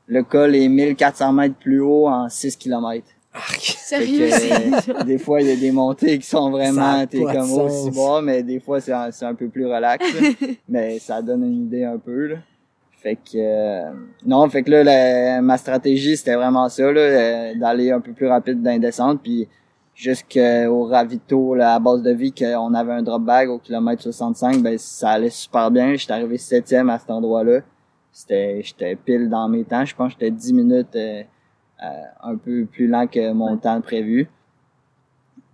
le col est 1400 mètres plus haut en 6 kilomètres. Fait Sérieux, que, euh, des fois, il y a des montées qui sont vraiment, t'es comme au sens. ciboire, mais des fois, c'est un, c'est un peu plus relax. là. (laughs) mais ça donne une idée un peu, là. Fait que, euh, non, fait que là, la- ma stratégie, c'était vraiment ça, là, euh, d'aller un peu plus rapide dans les descentes, puis jusqu'au ravito, là, à base de vie, qu'on avait un drop bag au kilomètre 65, ben, ça allait super bien. J'étais arrivé septième à cet endroit-là. C'était, j'étais pile dans mes temps. Je pense que j'étais 10 minutes, euh, euh, un peu plus lent que mon temps prévu.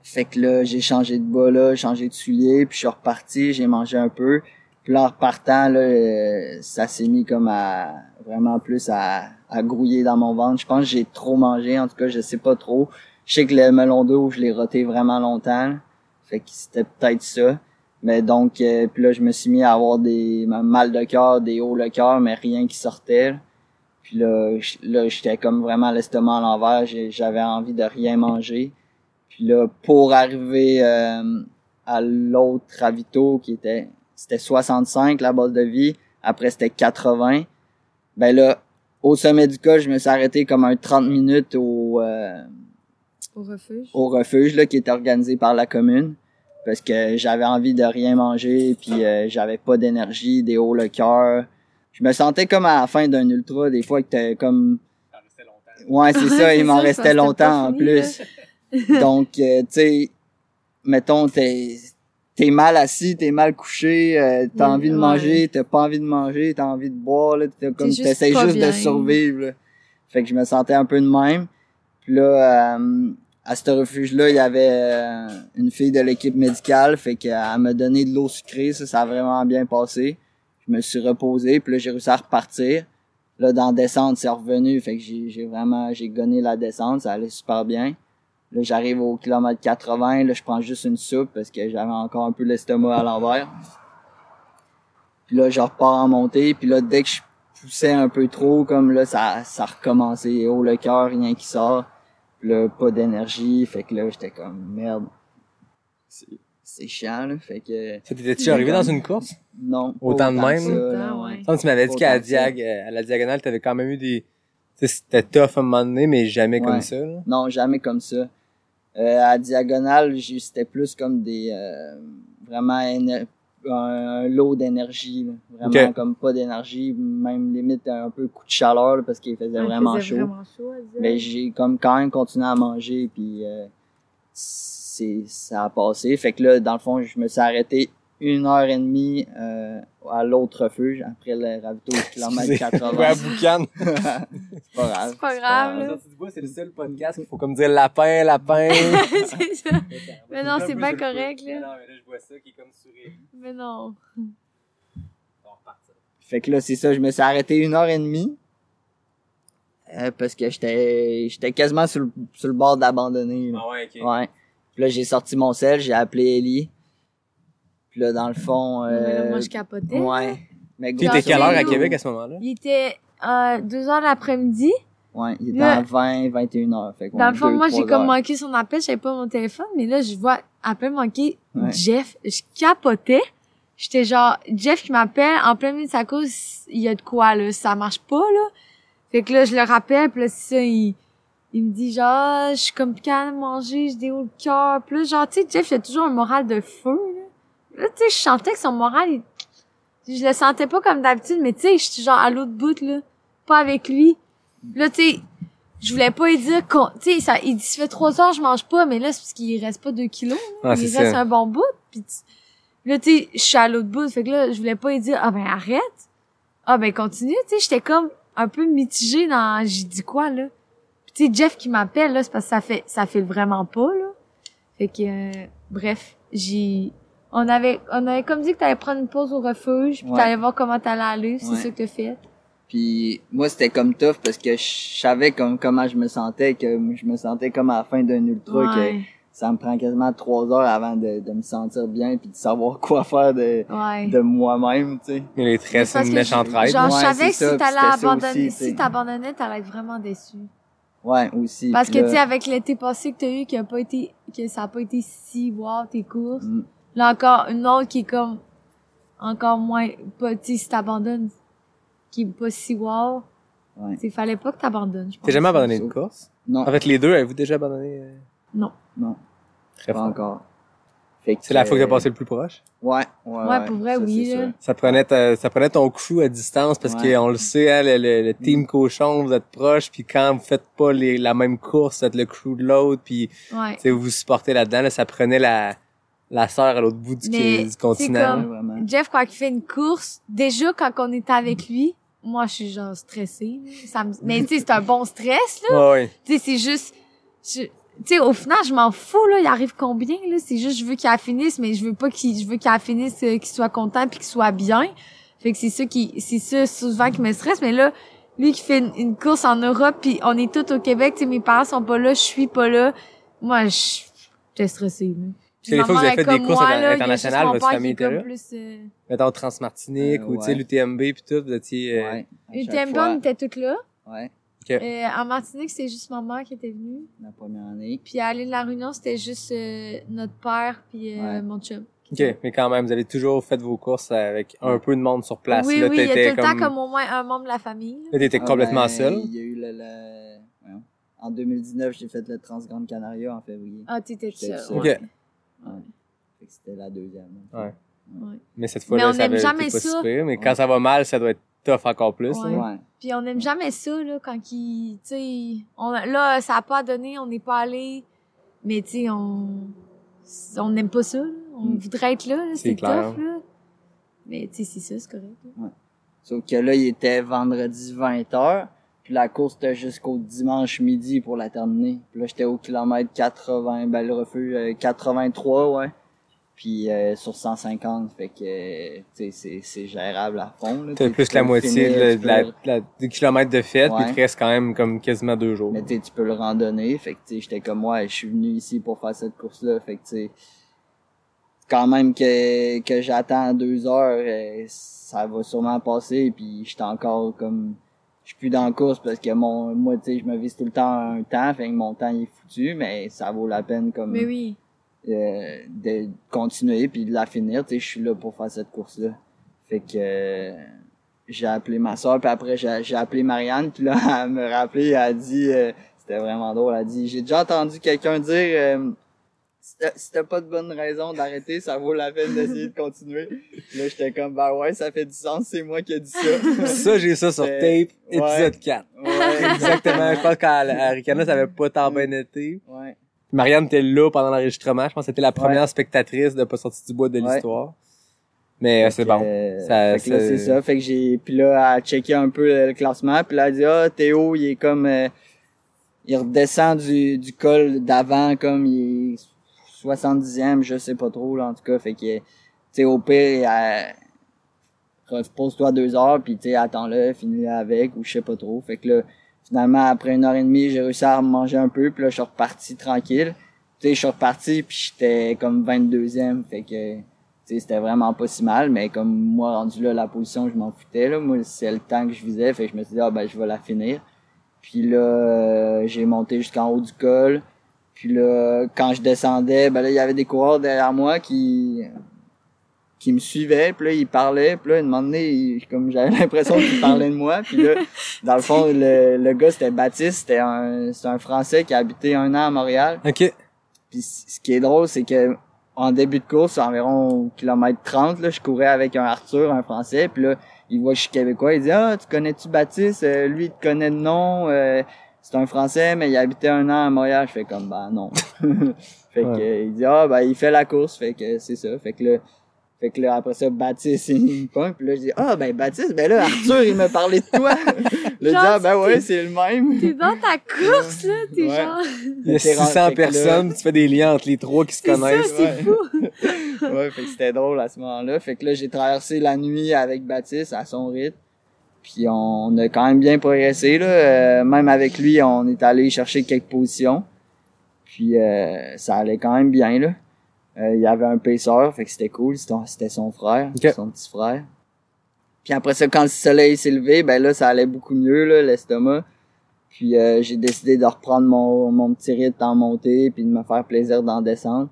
Fait que là, j'ai changé de bas là, changé de soulier, puis je suis reparti, j'ai mangé un peu. Puis là, en repartant, là, euh, ça s'est mis comme à vraiment plus à, à grouiller dans mon ventre. Je pense que j'ai trop mangé, en tout cas, je sais pas trop. Je sais que le melon d'eau, je l'ai roté vraiment longtemps. Fait que c'était peut-être ça. Mais donc, euh, puis là, je me suis mis à avoir des mal de cœur, des hauts le cœur, mais rien qui sortait. Puis là, là j'étais comme vraiment l'estomac à l'envers. J'avais envie de rien manger. Puis là, pour arriver euh, à l'autre ravito qui était c'était 65 la base de vie, après c'était 80. Ben là, au sommet du col, je me suis arrêté comme un 30 minutes au euh, Au refuge? au refuge là qui était organisé par la commune parce que j'avais envie de rien manger puis euh, j'avais pas d'énergie, des hauts le cœur. Je me sentais comme à la fin d'un ultra des fois que t'es comme Ouais, c'est (laughs) ça, il m'en restait longtemps en plus. (laughs) Donc, euh, tu sais, mettons, t'es, t'es mal assis, t'es mal couché, euh, t'as Oui, envie de ouais. manger, t'as pas envie de manger, t'as envie de boire, là, t'as comme, juste t'essayes juste de survivre, là. Fait que je me sentais un peu de même. Puis là, euh, à ce refuge-là, il y avait euh, une fille de l'équipe médicale, fait qu'elle m'a donné de l'eau sucrée, ça, ça a vraiment bien passé. Je me suis reposé, puis là, j'ai réussi à repartir. Là, dans la descente, c'est revenu, fait que j'ai vraiment, j'ai gonné la descente, ça allait super bien. Là, j'arrive au kilomètre 80, là, je prends juste une soupe parce que j'avais encore un peu l'estomac à l'envers. Puis là, je repars en montée, puis là, dès que je poussais un peu trop, comme là, ça, ça recommençait. Haut le cœur, rien qui sort. Là, pas d'énergie, fait que là, j'étais comme, merde. C'est c'est chiant, là, fait que, Ça t'étais-tu arrivé dans une course? non. Autant de même? ça, là, Autant, ouais. Comme tu m'avais dit qu'à la, diag, euh, à la diagonale, t'avais quand même eu des... tu sais, C'était tough à un moment donné, mais jamais Ouais. comme ça. Là. Non, jamais comme ça. Euh, à diagonale, j'ai- c'était plus comme des euh, vraiment éner- un lot d'énergie, là. vraiment comme pas d'énergie, même limite un peu coup de chaleur là, parce qu'il faisait Ouais, vraiment faisait chaud. vraiment. Mais j'ai comme quand même continué à manger puis euh, c'est ça a passé. Fait que là, dans le fond, je me suis arrêté une heure et demie euh, à l'autre refuge après le ravito du kilomètre Excusez. 80. Ouais, à boucan. (laughs) c'est pas grave. C'est pas grave, là. Sortie du bois, c'est le seul podcast qu'il faut comme dire lapin, lapin. (laughs) c'est (laughs) ça. Mais non, c'est pas correct, là. Non, mais là, je vois ça qui est comme sourire. Mais non. Fait que là, c'est ça, je me suis arrêté une heure et demie. Euh, parce que j'étais j'étais quasiment sur le, sur le bord d'abandonner. là. Ah ouais, ok. Ouais. Puis là, j'ai sorti mon sel, j'ai appelé Ellie. Puis là, dans le fond... Mais là, Euh, moi, je capotais. ouais. Mais Tu étais quelle heure à Québec à ce moment-là? Il était euh, 2 heures l'après-midi. Ouais, il était Là- à 20, 21 heures. Fait Dans le fond, deux, moi, j'ai comme manqué son appel, j'avais pas mon téléphone, mais là, je vois appel manqué Ouais. Jeff. Je capotais. J'étais genre, Jeff qui m'appelle, en plein milieu de sa course, il y a de quoi, là, ça marche pas, là. Fait que là, je le rappelle, puis là, c'est ça, il, il me dit genre, je suis comme plus capable de manger, j'ai des hauts le cœur. Puis là, genre, tu sais, Jeff, il a toujours un moral de feu, là. Là, tu sais, je sentais que son moral, il- je le sentais pas comme d'habitude, mais tu sais, je suis genre à l'autre bout, là. Pas avec lui. Là, tu sais, je voulais pas lui dire qu'on, tu sais, ça, il dit, ça fait trois heures, je mange pas, mais là, c'est parce qu'il reste pas deux kilos. Ah, il reste ça. un bon bout, tu- là, tu sais, je suis à l'autre bout, fait que là, je voulais pas lui dire, ah ben, arrête. Ah ben, continue, tu sais, j'étais comme un peu mitigée dans, j'ai dit quoi, là. Pis tu sais, Jeff qui m'appelle, là, c'est parce que ça fait, ça fait vraiment pas, là. Fait que, euh, bref, j'ai, on avait, on avait comme dit que t'allais prendre une pause au refuge, puis Ouais. t'allais voir comment t'allais aller, c'est Ouais. ça que t'as fait. Puis moi, c'était comme tough parce que je savais comme comment je me sentais, que je me sentais comme à la fin d'un ultra, que ça me prend quasiment trois heures avant de, de me sentir bien puis de savoir quoi faire de, Ouais. de moi-même, tu sais. Mais les traits, c'est une méchante. Genre, je savais que ça, si t'allais abandonner, aussi, si t'abandonnais, t'allais être vraiment déçu. Ouais, aussi. Parce que, là, tu sais, avec l'été passé que t'as eu, qui a pas été, que ça a pas été si wow, tes courses. mm, Là, encore, une autre qui est comme, encore moins, pas, tu sais, si t'abandonnes, qui est pas si wow. Ouais. Tu sais, fallait pas que t'abandonnes, je pense. T'as jamais abandonné une course? Non, En fait, les deux, avez-vous déjà abandonné? euh, Non. non, Très pas fort. encore. Fait que, C'est la fois que t'as passé le plus proche? Ouais, ouais, Ouais, pour vrai, ça, oui. Ça prenait, ta- ça prenait ton crew à distance parce Ouais. qu'on le sait, hein, le, le, le team cochon, vous êtes proches, puis quand vous faites pas les, la même course, vous êtes le crew de l'autre, puis Ouais. tu sais, vous vous supportez là-dedans, là, ça prenait la, la sœur à l'autre bout du, Mais, du continent. Comme-. Jeff, quand il fait une course, déjà, quand on était avec lui, moi, je suis genre stressée. là. Ça me... Mais tu sais, c'est un bon stress, là. Ouais, ouais. Tu sais, c'est juste... je- Tu sais, au final, je m'en fous, là. Il arrive combien, là? C'est juste, je veux qu'il finisse, mais je veux pas qu'il... Je veux qu'il finisse, euh, qu'il soit content puis qu'il soit bien. Fait que c'est ça qui... C'est ça, souvent, qui me stresse. Mais là, lui qui fait une, une course en Europe puis on est tous au Québec, tu sais, mes parents sont pas là, je suis pas là. Moi, je... J'étais stressée, là. Que les fois que vous avez fait des courses inter- internationales, votre famille était là? Plus, euh... Mettons Transmartinique Euh, ou tu sais ouais. l'UTMB puis tout, vous étiez... euh, Ouais. à chaque UTMB, fois. on était toutes là. Ouais, Euh, en Martinique, c'était juste ma mère qui était venue. la première année. Puis à l'île de la Réunion, c'était juste euh, notre père puis euh, Ouais. mon chum. OK, mais quand même, vous avez toujours fait vos courses avec un peu de monde sur place. oui, là, oui, il y a tout le temps comme au moins un membre de la famille. là. Là, t'étais Ah, complètement ben, seul. Il y a eu le, le-. En 2019, j'ai fait le Transgrande Canaria en février. Ah, t'étais seul. seul. OK. Ouais. Ouais. Fait que c'était la deuxième. Ouais. Ouais. Mais cette fois-là, on ça aime avait jamais ça. Mais quand ça va mal, ça doit être tough encore plus. Ouais. là. Ouais. Puis on aime jamais ça, là, quand il... Tu sais, on- là, ça a pas donné, on n'est pas allé. Mais tu sais, on... On n'aime pas ça, là. On Mm. voudrait être là, là, C'est tough, là. Mais tu sais, c'est ça, c'est correct. là. Sauf que là, il était vendredi 20h. Puis la course était jusqu'au dimanche midi pour la terminer. Puis là, j'étais au kilomètre 80, ben le refuge, euh, 83, ouais. Puis euh, sur 150, fait que, c'est, c'est gérable à fond. là. T'as plus la moitié finir, de, peux la, le- de la- des kilomètres de fête, puis Ouais. il te reste quand même comme quasiment deux jours. Mais tu peux le randonner. Fait que j'étais comme ouais, je suis venu ici pour faire cette course-là. Fait que tu quand même que, que j'attends deux heures, euh, ça va sûrement passer. Puis j'étais encore comme, je suis plus dans la course parce que mon, moi tu sais, je me vise tout le temps un temps. Fait que mon temps il est foutu, mais ça vaut la peine comme Mais oui. euh, de continuer puis de la finir. Tu sais, je suis là pour faire cette course-là. Fait que euh, j'ai appelé ma soeur, puis après j'ai j'ai appelé Marianne, puis là, (laughs) elle me rappelé, elle a dit, euh, c'était vraiment drôle, elle a dit, j'ai déjà entendu quelqu'un dire, euh, si t'as- pas de bonne raison d'arrêter, ça vaut la peine d'essayer de continuer. Là, j'étais comme, bah ouais, ça fait du sens, c'est moi qui ai dit ça. (laughs) Ça, j'ai ça sur tape, ouais. épisode 4. ouais, Exactement. Je pense qu'à à Ricana, ça avait pas tant bien été. ouais. Marianne était là pendant l'enregistrement. Je pense que c'était la première Ouais. spectatrice de Pas sorti du bois de l'histoire. Mais euh, c'est bon. euh, Ça- fait que là, c'est- ça. Fait que j'ai, puis là, elle a checké un peu le, classement, puis là, elle a dit, ah, Théo, il est comme, euh, il redescend du, du col d'avant, comme il est 70e, je sais pas trop, là, en tout cas. Fait que, tu sais, au pire, elle- repose-toi deux heures, puis tu attends-le, finis avec, ou je sais pas trop. Fait que là, finalement, après une heure et demie, j'ai réussi à manger un peu, puis là, je suis reparti tranquille. Tu je suis reparti, puis j'étais comme 22e, fait que, tu c'était vraiment pas si mal, mais comme moi, rendu là, la position, je m'en foutais, là. Moi, c'est le temps que je visais, fait que je me suis dit, ah, ben, je vais la finir. Puis là, euh, j'ai monté jusqu'en haut du col. Puis là, quand je descendais, ben là, il y avait des coureurs derrière moi qui qui me suivaient, puis là, ils parlaient, puis là, une moment donné, il- comme j'avais (laughs) l'impression qu'ils parlaient de moi, puis là, dans le fond, le, le gars, c'était Baptiste, c'était un, c'est un Français qui a habité un an à Montréal. OK. Puis ce qui est drôle, c'est que en début de course, environ kilomètre 30, là, je courais avec un Arthur, un Français, puis là, il voit que je suis québécois, il dit Ah, tu connais-tu Baptiste? Euh, lui, il te connaît de nom, euh, c'est un Français, mais il habitait un an à Montréal. Je fais comme bah non. (laughs) fait que Ouais. il dit Ah ben il fait la course, fait que c'est ça. Fait que là. Fait que là, après ça, Baptiste, (laughs) il me pointe, puis là, je dis, ah, ben, Baptiste, ben là, Arthur, il me parlait de toi. là, je dis, ah, ben ouais, c'est le même. T'es dans ta course, là. T'es Ouais. genre... Il y a T'es rendu- 600 fait que là- personnes, tu fais des liens entre les trois qui se C'est ça, connaissent. c'est Ouais. fou. (laughs) ouais, fait que c'était drôle à ce moment-là. Fait que là, j'ai traversé la nuit avec Baptiste à son rythme. Puis on a quand même bien progressé, là. Euh, même avec lui, on est allé chercher quelques positions. Puis euh, ça allait quand même bien là. Euh, il y avait un pacer, fait que c'était cool, c'était son frère, Ok. son petit frère. Puis après ça, quand le soleil s'est levé, ben là, ça allait beaucoup mieux, là, l'estomac. Puis euh, j'ai décidé de reprendre mon, mon petit rythme en montée, puis de me faire plaisir d'en descendre.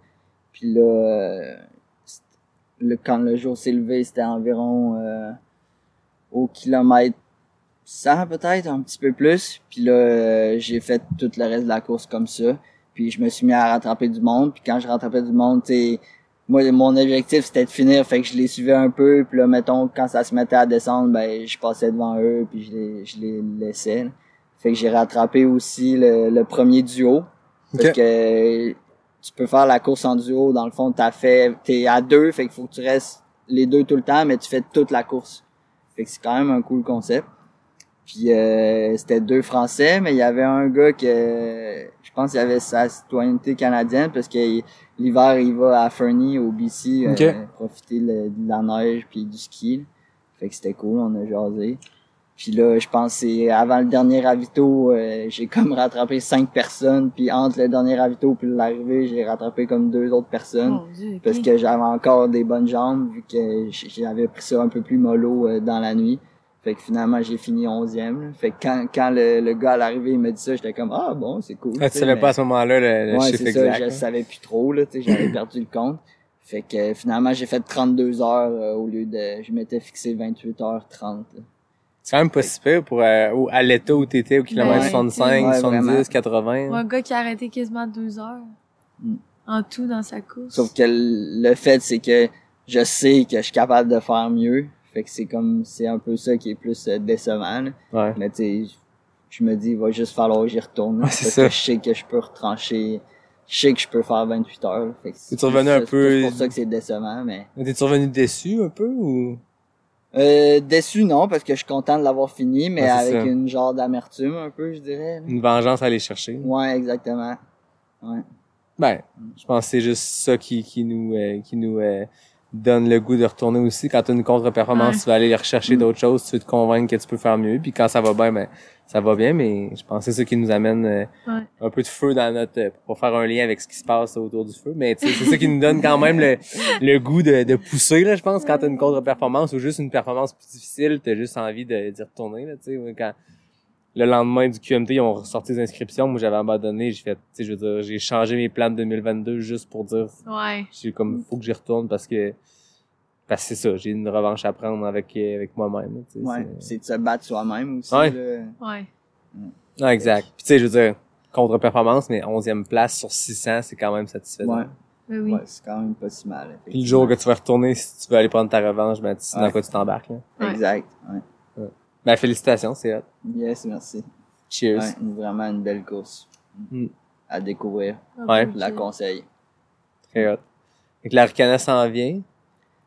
Puis là, euh, le, quand le jour s'est levé, c'était environ euh, au kilomètre 100 peut-être, un petit peu plus. Puis là, euh, j'ai fait tout le reste de la course comme ça. Puis je me suis mis à rattraper du monde. Puis quand je rattrapais du monde, tu moi, mon objectif, c'était de finir. Fait que je les suivais un peu. Puis là, mettons, quand ça se mettait à descendre, ben, je passais devant eux. Puis je les, je les laissais. là. Fait que j'ai rattrapé aussi le, le premier duo. Parce Ok. que tu peux faire la course en duo. Dans le fond, t'as fait, t'es à deux. Fait qu'il faut que tu restes les deux tout le temps, mais tu fais toute la course. Fait que c'est quand même un cool concept. Puis euh, c'était deux Français, mais il y avait un gars que je pense qu'il avait sa citoyenneté canadienne parce que l'hiver il va à Fernie au BC euh, profiter de la neige puis du ski. Fait que c'était cool, on a jasé. Puis là, je pense que c'est avant le dernier ravito, euh, j'ai comme rattrapé cinq personnes, puis entre le dernier ravito puis l'arrivée, j'ai rattrapé comme deux autres personnes Dieu, ok. parce que j'avais encore des bonnes jambes vu que j'avais pris ça un peu plus mollo euh, dans la nuit. Fait que finalement j'ai fini onzième. là. Fait que quand, quand le, le gars à l'arrivée il m'a dit ça, j'étais comme ah bon c'est cool. Ah, tu savais mais- pas à ce moment-là le, le ouais, chiffre c'est ça, exact. je hein? savais plus trop là, tu sais, j'avais (laughs) perdu le compte. Fait que finalement j'ai fait 32 heures euh, au lieu de je m'étais fixé 28 heures 30. là. C'est quand même pas si pire pour euh, au- à l'état où t'étais au kilomètre Ouais. 65, Ouais, 70, vraiment. 80. Un gars qui a arrêté quasiment deux heures. Mm. En tout dans sa course. Sauf que l- le fait c'est que je sais que je suis capable de faire mieux. Fait que c'est comme c'est un peu ça qui est plus euh, décevant. là. Ouais. Mais tu sais, je me dis, il va juste falloir que j'y retourne. là, Ouais, c'est parce ça. que je sais que je peux retrancher. Je sais que je peux faire 28 heures. là, Fait que c'est revenu un c'est peu- plus pour ça que c'est décevant, mais. T'es-tu revenu déçu un peu ou? Euh, déçu, non, parce que je suis content de l'avoir fini, mais Ouais, avec ça. une genre d'amertume un peu, je dirais. Une vengeance à aller chercher? Ouais, exactement. Ouais. Ben, je pense que c'est juste ça qui, qui nous, euh, qui nous euh, donne le goût de retourner aussi. Quand tu as une contre-performance, Ouais. tu vas aller rechercher Mm. d'autres choses, tu veux te convaincre que tu peux faire mieux. Puis quand ça va bien, ben ça va bien, mais je pense que c'est ça qui nous amène euh, Ouais. un peu de feu dans notre... euh, pour faire un lien avec ce qui se passe autour du feu. Mais c'est ça qui nous donne quand même le, (laughs) le goût de, de pousser, là, je pense, quand t'as une contre-performance ou juste une performance plus difficile, t'as juste envie de d'y retourner, là, tu sais. Quand le lendemain du QMT, ils ont ressorti les inscriptions, moi j'avais abandonné, j'ai fait, tu sais, je veux dire, j'ai changé mes plans de 2022 juste pour dire, Ouais. j'ai comme, faut que j'y retourne parce que, parce que c'est ça, j'ai une revanche à prendre avec, avec moi-même, là, tu sais. Ouais. c'est- C'est de se battre soi-même aussi. Ouais. là. Ouais. Ah, exact. Puis tu sais, je veux dire, contre-performance, mais 11e place sur 600, c'est quand même satisfaisant. Ouais. Ben oui. Ouais, c'est quand même pas si mal. Puis le jour que tu vas retourner, si tu veux aller prendre ta revanche, ben, tu sais dans Ouais. quoi tu t'embarques, là. Ouais. Exact. Ouais. Ben, félicitations, c'est hot. Yes, merci. Cheers. Vraiment une belle course. Mm. À découvrir. Ouais. Je la conseille. Très hot. Fait que la Ricana s'en vient.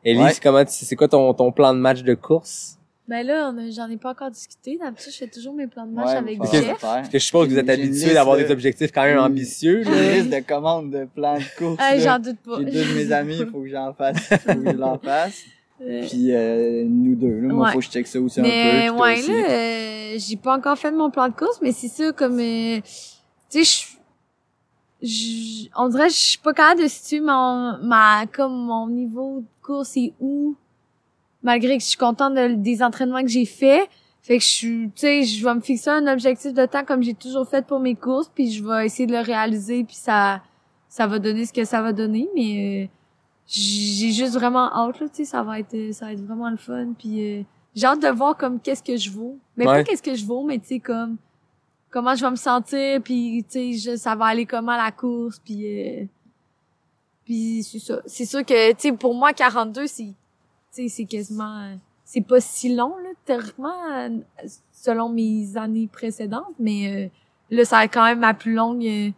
Elise, Ouais. comment tu, c'est quoi ton, ton plan de match de course? Ben là, on a- j'en ai pas encore discuté. D'habitude, je fais toujours mes plans de match Ouais, avec Jeff. Parce que je suppose que vous êtes habitué d'avoir de- des objectifs quand même ambitieux, J'ai là. une liste de commandes de plans de course. Là. j'en doute pas. J'ai deux de mes amis, il faut que j'en fasse. faut que je l'en fasse. Euh, Puis euh, nous deux. Là. Moi, Ouais. faut que je check ça aussi un mais peu. puis toi ouais, aussi. là, euh, j'ai pas encore fait mon plan de course, mais c'est ça, comme, euh, tu sais, je, je- on dirait que je suis pas capable de situer mon, ma, comme mon niveau de course est où, malgré que je suis contente de- des entraînements que j'ai faits. Fait que je suis, tu sais, je vais me fixer un objectif de temps comme j'ai toujours fait pour mes courses, puis je vais essayer de le réaliser, puis ça, ça va donner ce que ça va donner, mais euh, j'ai juste vraiment hâte, là, tu sais, ça va être, euh, ça va être vraiment le fun, puis euh, j'ai hâte de voir comme qu'est-ce que je vaux. Mais Ouais. pas qu'est-ce que je vaux, mais tu sais, comme comment je vais me sentir, puis tu sais, ça va aller comment la course, puis euh, puis c'est ça. C'est sûr que, tu sais, pour moi, 42, c'est, tu sais, c'est quasiment, c'est pas si long, là, théoriquement, selon mes années précédentes, mais euh, là, ça être quand même ma plus longue euh,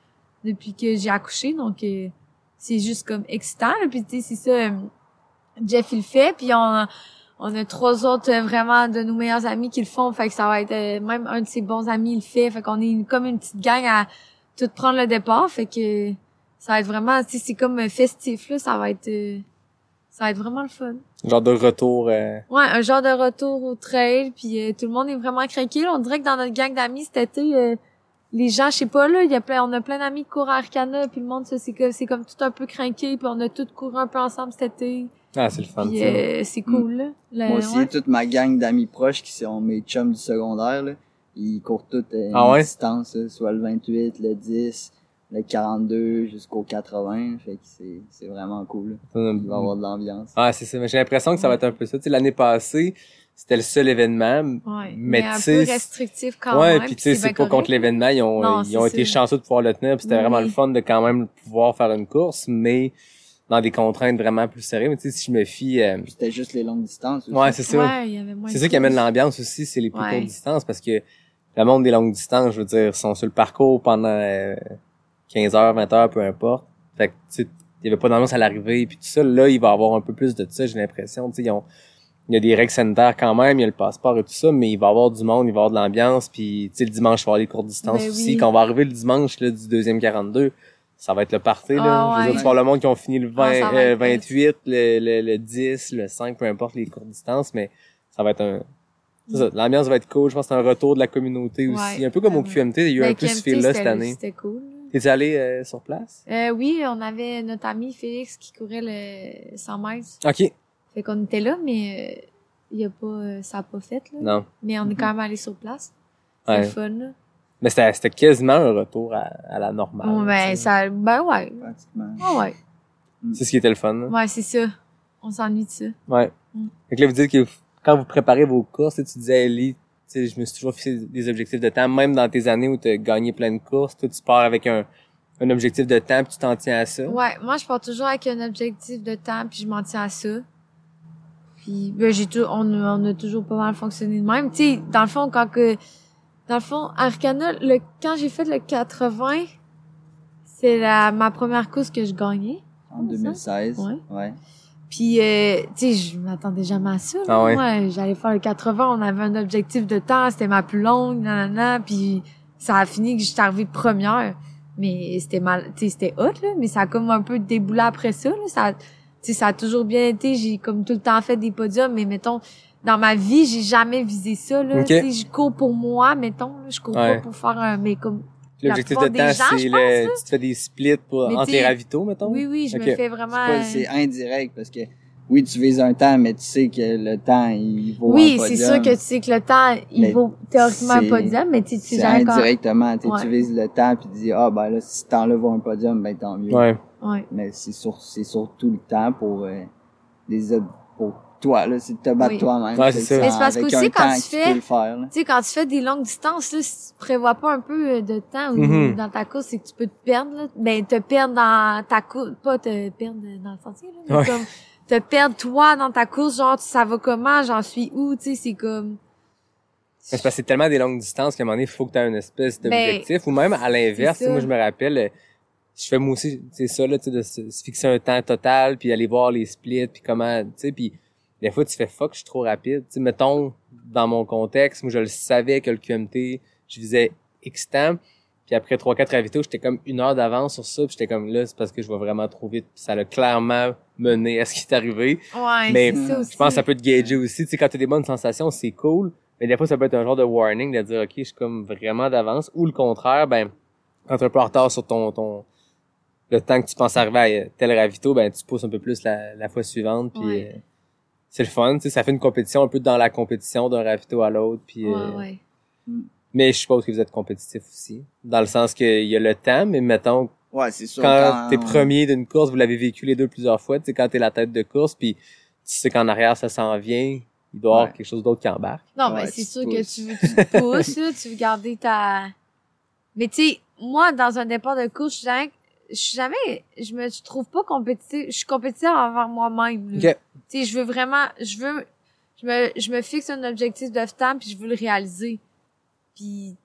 depuis que j'ai accouché, donc euh, c'est juste comme excitant, puis tu sais, c'est ça, euh, Jeff, il fait, puis on, on a trois autres euh, vraiment de nos meilleurs amis qui le font, fait que ça va être, euh, même un de ses bons amis, il le fait, fait qu'on est une- comme une petite gang à tout prendre le départ, fait que ça va être vraiment, sais, c'est comme euh, festif, là, ça va être, ça va être vraiment le fun. Genre de retour, euh, Ouais, un genre de retour au trail, puis euh, tout le monde est vraiment craqué. On dirait que dans notre gang d'amis cet été, euh, les gens, je sais pas, là, il y a plein, on a plein d'amis qui courent à Arcana, puis le monde, ça, c'est comme, c'est comme tout un peu craqué, puis on a tous couru un peu ensemble cet été. Ah, c'est le fun, Puis euh, c'est cool, là. Le- Moi aussi, ouais. toute ma gang d'amis proches qui sont mes chums du secondaire, là, ils courent toutes euh, Ah une ouais? distance, là, soit le 28, le 10, le 42 jusqu'au 80. Fait que c'est, c'est vraiment cool. là. Il va y avoir de l'ambiance. Ah, c'est ça. Mais j'ai l'impression que ça va être un peu ça. Tu sais, l'année passée, c'était le seul événement. Ouais. Mais Mais, un peu restrictif quand ouais, même. puis tu sais, c'est pas contre correct, l'événement. Ils ont, Non, ils ont été chanceux de pouvoir le tenir. puis C'était Oui, vraiment le fun de quand même pouvoir faire une course, mais dans des contraintes vraiment plus sérieuses. Mais tu sais, si je me fie... euh, Puis C'était juste les longues distances. aussi. Ouais, c'est ça. Ouais, il y avait moins C'est ça qui amène l'ambiance aussi, c'est les plus Ouais. courtes distances parce que le monde des longues distances, je veux dire, sont sur le parcours pendant euh, 15 heures, 20 heures, peu importe. Fait que, tu sais, il y avait pas d'ambiance à l'arrivée puis tout ça. Là, il va y avoir un peu plus de ça, j'ai l'impression. Tu sais, ils ont- il y a des règles sanitaires quand même, il y a le passeport et tout ça, mais il va y avoir du monde, il va y avoir de l'ambiance puis, tu sais, le dimanche, il va y avoir les courtes distances Ben aussi. oui. Quand on va arriver le dimanche, là, du deuxième 42, ça va être le party, là. Ah Je veux dire, ouais. tu vas avoir le monde qui ont fini le 20, Ah, euh, être 28, le, le, le 10, le 5, peu importe les courtes distances, mais ça va être un, c'est ça, l'ambiance va être cool. Je pense que c'est un retour de la communauté aussi. Ouais, Un peu comme au. QMT, il y a eu Ben, un peu ce fil-là cette année. C'était cool. T'es allé euh, sur place? Euh, oui, on avait notre ami Félix qui courait le 100 mètres. OK. Fait qu'on était là, mais euh, il y a pas, euh, ça a pas fait, là. Non. Mais on est quand même allé sur place. C'est Ouais. fun, là. Mais c'était, c'était quasiment un retour à, à la normale. Ben, ça, ben ouais. Pratiquement. Ah ouais. C'est ce qui était le fun. là. Ouais, c'est ça. On s'ennuie de ça. Ouais. Mm. Fait que là, vous dites que quand vous préparez vos courses, tu sais, tu disais, Ellie, tu sais, je me suis toujours fixé des objectifs de temps, même dans tes années où tu as gagné plein de courses, toi, tu pars avec un, un objectif de temps puis tu t'en tiens à ça. Ouais, moi, je pars toujours avec un objectif de temps, puis je m'en tiens à ça. Puis, ben, j'ai tout, on, a- on a toujours pas mal fonctionné de même. Tu sais, dans le fond, quand que, dans le fond, Arcana, le, quand j'ai fait le 80, c'est la, ma première course que je gagnais. En 2016. Ouais. ouais. Puis, euh, tu sais, je m'attendais jamais à ça. là. Ah ouais? Moi, j'allais faire le 80, on avait un objectif de temps, c'était ma plus longue, nanana, puis ça a fini que j'étais arrivée première. Mais c'était mal, tu sais, c'était hot, là, mais ça a comme un peu déboulé après ça, là. Ça, tu sais, ça a toujours bien été, j'ai comme tout le temps fait des podiums, mais mettons, dans ma vie, j'ai jamais visé ça, là. Ok. Tu sais, je cours pour moi, mettons, là, je cours Ouais. pas pour faire un, mais comme, L'objectif de temps, c'est le, tu te fais des splits pour, Mais entre les ravitaux, mettons? oui, oui, je me fais vraiment... C'est indirect parce que oui, tu vises un temps, mais tu sais que le temps, il vaut Oui, c'est sûr que tu sais que le temps, il Mais vaut théoriquement un podium, mais tu sais, jamais indirectement. Tu sais, Ouais. Tu vises le temps puis tu dis, ah, ben là, si ce temps-là vaut un podium, ben tant mieux. Ouais. Ouais. Mais c'est sur, c'est surtout le temps pour, euh, des, pour toi, là. C'est de te battre Oui. toi-même. Ouais, c'est ça. Mais c'est parce qu'aussi, quand tu que fais- faire. Tu sais, quand tu fais des longues distances, là, si tu prévois pas un peu euh, de temps ou Mhm. dans ta course, c'est que tu peux te perdre, là. Ben, te perdre dans ta course, pas te perdre dans le sentier, là, mais Ouais. comme te perdre toi dans ta course, genre, ça va comment, j'en suis où, tu sais, c'est comme... C'est parce que c'est tellement des longues distances qu'à un moment donné, il faut que tu aies une espèce Ben, d'objectif. Ou même à l'inverse, c'est tu sais, moi je me rappelle, euh, je fais moi aussi, c'est ça, là, tu sais, de se, se fixer un temps total, puis aller voir les splits, puis comment, tu sais, puis des fois tu fais fuck, je suis trop rapide. Tu sais, mettons, dans mon contexte, moi je le savais que le QMT, je visais X temps, puis après 3-4 ravitaux, j'étais comme une heure d'avance sur ça, puis j'étais comme là, c'est parce que je vais vraiment trop vite, puis ça l'a clairement mené à ce qui est arrivé. Ouais, Mais c'est ça aussi. Je pense que ça peut te gager aussi. Tu sais, quand t'as des bonnes sensations, c'est cool. Mais des fois, ça peut être un genre de warning de dire, OK, je suis comme vraiment d'avance. Ou le contraire, ben, quand t'es un peu en retard sur ton, ton, le temps que tu penses arriver à tel ravito, ben, tu pousses un peu plus la, la fois suivante. Puis, Ouais. euh, c'est le fun. Tu sais, ça fait une compétition un peu dans la compétition d'un ravito à l'autre. Puis, Ouais, euh, ouais. mais je suppose que vous êtes compétitif aussi. Dans le sens qu'il y a le temps, mais mettons, Ouais, c'est sûr. quand t'es premier d'une course, vous l'avez vécu les deux plusieurs fois, tu sais, quand t'es la tête de course, puis tu sais qu'en arrière, ça s'en vient, il doit y avoir quelque chose d'autre qui embarque. Non, mais c'est tu sûr que tu veux, tu te pousses, là, tu veux garder ta... Mais tu sais, moi, dans un départ de course, je je suis jamais, je me je trouve pas compétitive, je suis compétitive envers moi-même, là. OK. Tu sais, je veux vraiment, je veux, je me, je me fixe un objectif de temps puis je veux le réaliser. Puis,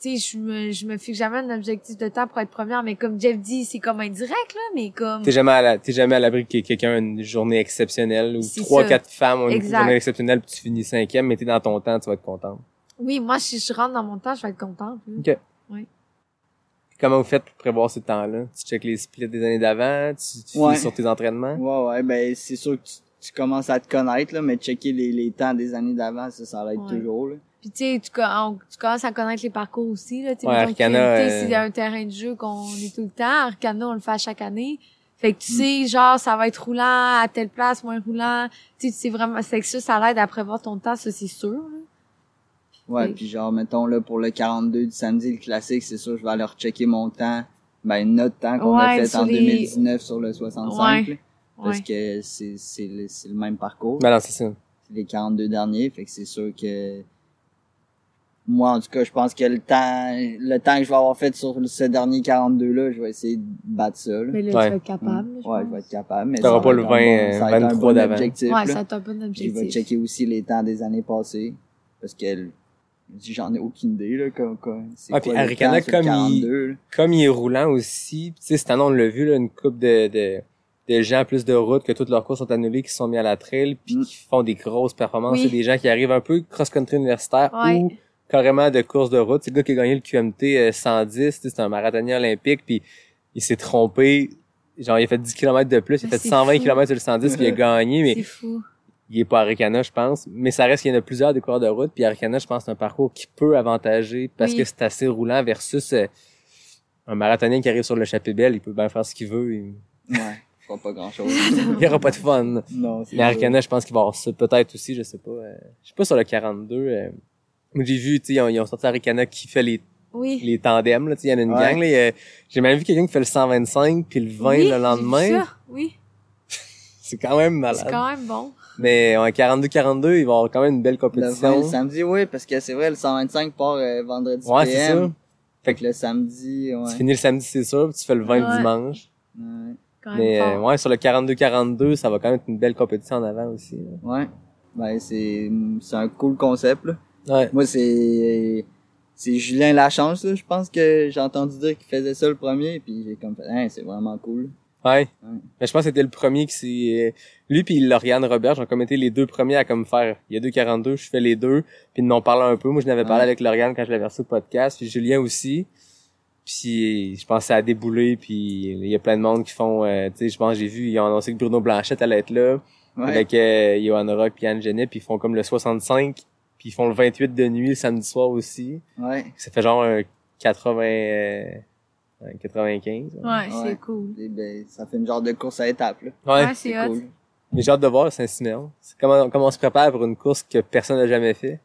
tu sais, je me, je me fixe jamais un objectif de temps pour être première, mais comme Jeff dit, c'est comme indirect, là, mais comme... T'es jamais à la, t'es jamais à l'abri que quelqu'un a une journée exceptionnelle ou trois, quatre femmes ont une Exact. journée exceptionnelle puis tu finis cinquième, mais t'es dans ton temps, tu vas être content. Oui, moi, si je rentre dans mon temps, je vais être contente. là. OK. Oui. Comment vous faites pour prévoir ce temps-là? Tu checkes les splits des années d'avant, tu, tu Ouais. finis sur tes entraînements? Ouais, ouais, ben, c'est sûr que tu, tu commences à te connaître, là, mais checker les, les temps des années d'avant, ça, ça l'aide Ouais. toujours, là. Puis tu sais, tu, tu commences à connaître les parcours aussi. Là, tu sais, Ouais, Arcana, euh, c'est un terrain de jeu qu'on est tout le temps. Arcana, on le fait à chaque année. Fait que tu sais, genre, ça va être roulant à telle place, moins roulant. Tu sais, tu sais vraiment, c'est que ça, ça l'aide à prévoir ton temps, ça, c'est sûr. là. Ouais, puis genre, mettons, là, pour le 42 du samedi, le classique, c'est sûr, je vais aller rechecker mon temps, ben, notre temps qu'on a fait en les- 2019 sur le 65, Ouais. là, parce Ouais. que c'est, c'est le, c'est le même parcours. Ben non, c'est ça. C'est les 42 derniers, fait que c'est sûr que, moi, en tout cas, je pense que le temps, le temps que je vais avoir fait sur ce dernier 42-là, je vais essayer de battre ça, là. Mais là, Ouais. tu vas être capable, là, je Ouais, je vais être capable, mais T'auras ça pas le être un 20, bon- ça va être un 23 bon d'avant. objectif, Ouais, là. ça va être un bon Puis je objectif. vais checker aussi les temps des années passées. Parce que j'en ai aucune idée, là, comme, comme, c'est Ouais, quoi puis le comme il- 42, là? Comme il est roulant aussi, tu sais, cette année, on l'a vu, là, une coupe de, de, de gens plus de route que toutes leurs courses sont annulées, qui se sont mis à la trail, puis Mm. qui font des grosses performances. Oui. C'est des gens qui arrivent un peu cross-country universitaire Ouais. ou carrément de course de route. C'est le gars qui a gagné le QMT euh, 110, tu sais, c'est un marathonien olympique, puis il s'est trompé. Genre, il a fait 10 km de plus, il a Mais fait c'est 120 fou. km sur le 110, puis il a (laughs) gagné, mais fou. Il est pas Arikana, je pense. Mais ça reste qu'il y en a plusieurs des coureurs de route. Puis Arikana, je pense, c'est un parcours qui peut avantager parce Oui. que c'est assez roulant versus euh, un marathonien qui arrive sur le chapeau belle, il peut bien faire ce qu'il veut. Il Ouais, je fera pas grand chose. (laughs) il y aura pas de fun. non, c'est Mais Arikana, je pense qu'il va avoir ça peut-être aussi, je sais pas. euh, je sais pas sur le 42. Euh, j'ai vu, tu sais, ils ont, ils ont sorti Arikana qui fait les, Oui. les tandems, là, tu sais, il y en a une Ouais. gang, là. il J'ai même vu quelqu'un qui fait le 125 puis le 20 Oui, le lendemain. ça. Oui, (laughs) C'est quand même c'est malade. quand même bon. Mais en 42-42, il va y avoir quand même une belle Le compétition. 20, le samedi, oui, parce que c'est vrai, le 125 part euh, vendredi Ouais, c'est PM. ça. Fait que le samedi, ouais. Tu finis le samedi, c'est sûr, puis tu fais le 20 le Ouais. dimanche. Ouais. Quand Mais ouais, sur le 42-42, ça va quand même être une belle compétition en avant aussi. là. Ouais. Ben, c'est, c'est un cool concept, là. Ouais. Moi, c'est, c'est Julien Lachance, là. Je pense que j'ai entendu dire qu'il faisait ça le premier, puis j'ai comme fait, hein, c'est vraiment cool. Ouais. Ouais. Mais je pense que c'était le premier qui s'est... Lui puis Lauriane Robert, ont comme été les deux premiers à comme faire... Il y a deux 42, je fais les deux. Puis ils m'ont parlé un peu. Moi, je n'avais parlé Ouais. avec Lauriane quand je l'avais reçu au podcast. Puis Julien aussi. Puis je pense que ça a déboulé. Puis il y a plein de monde qui font... euh, tu sais, je pense j'ai vu, ils ont annoncé que Bruno Blanchette allait être là. Ouais. avec euh, Johan Rock puis Anne Genet, puis ils font comme le 65, puis ils font le 28 de nuit le samedi soir aussi. Ouais. Ça fait genre un 80 euh, ouais, 95. Ouais, Ouais. c'est cool. Et ben, ça fait une genre de course à étapes, là. Ouais. Ouais, c'est hot. cool. Mais j'ai hâte de voir Saint-Siméon. C'est comment comment on se prépare pour une course que personne n'a jamais fait.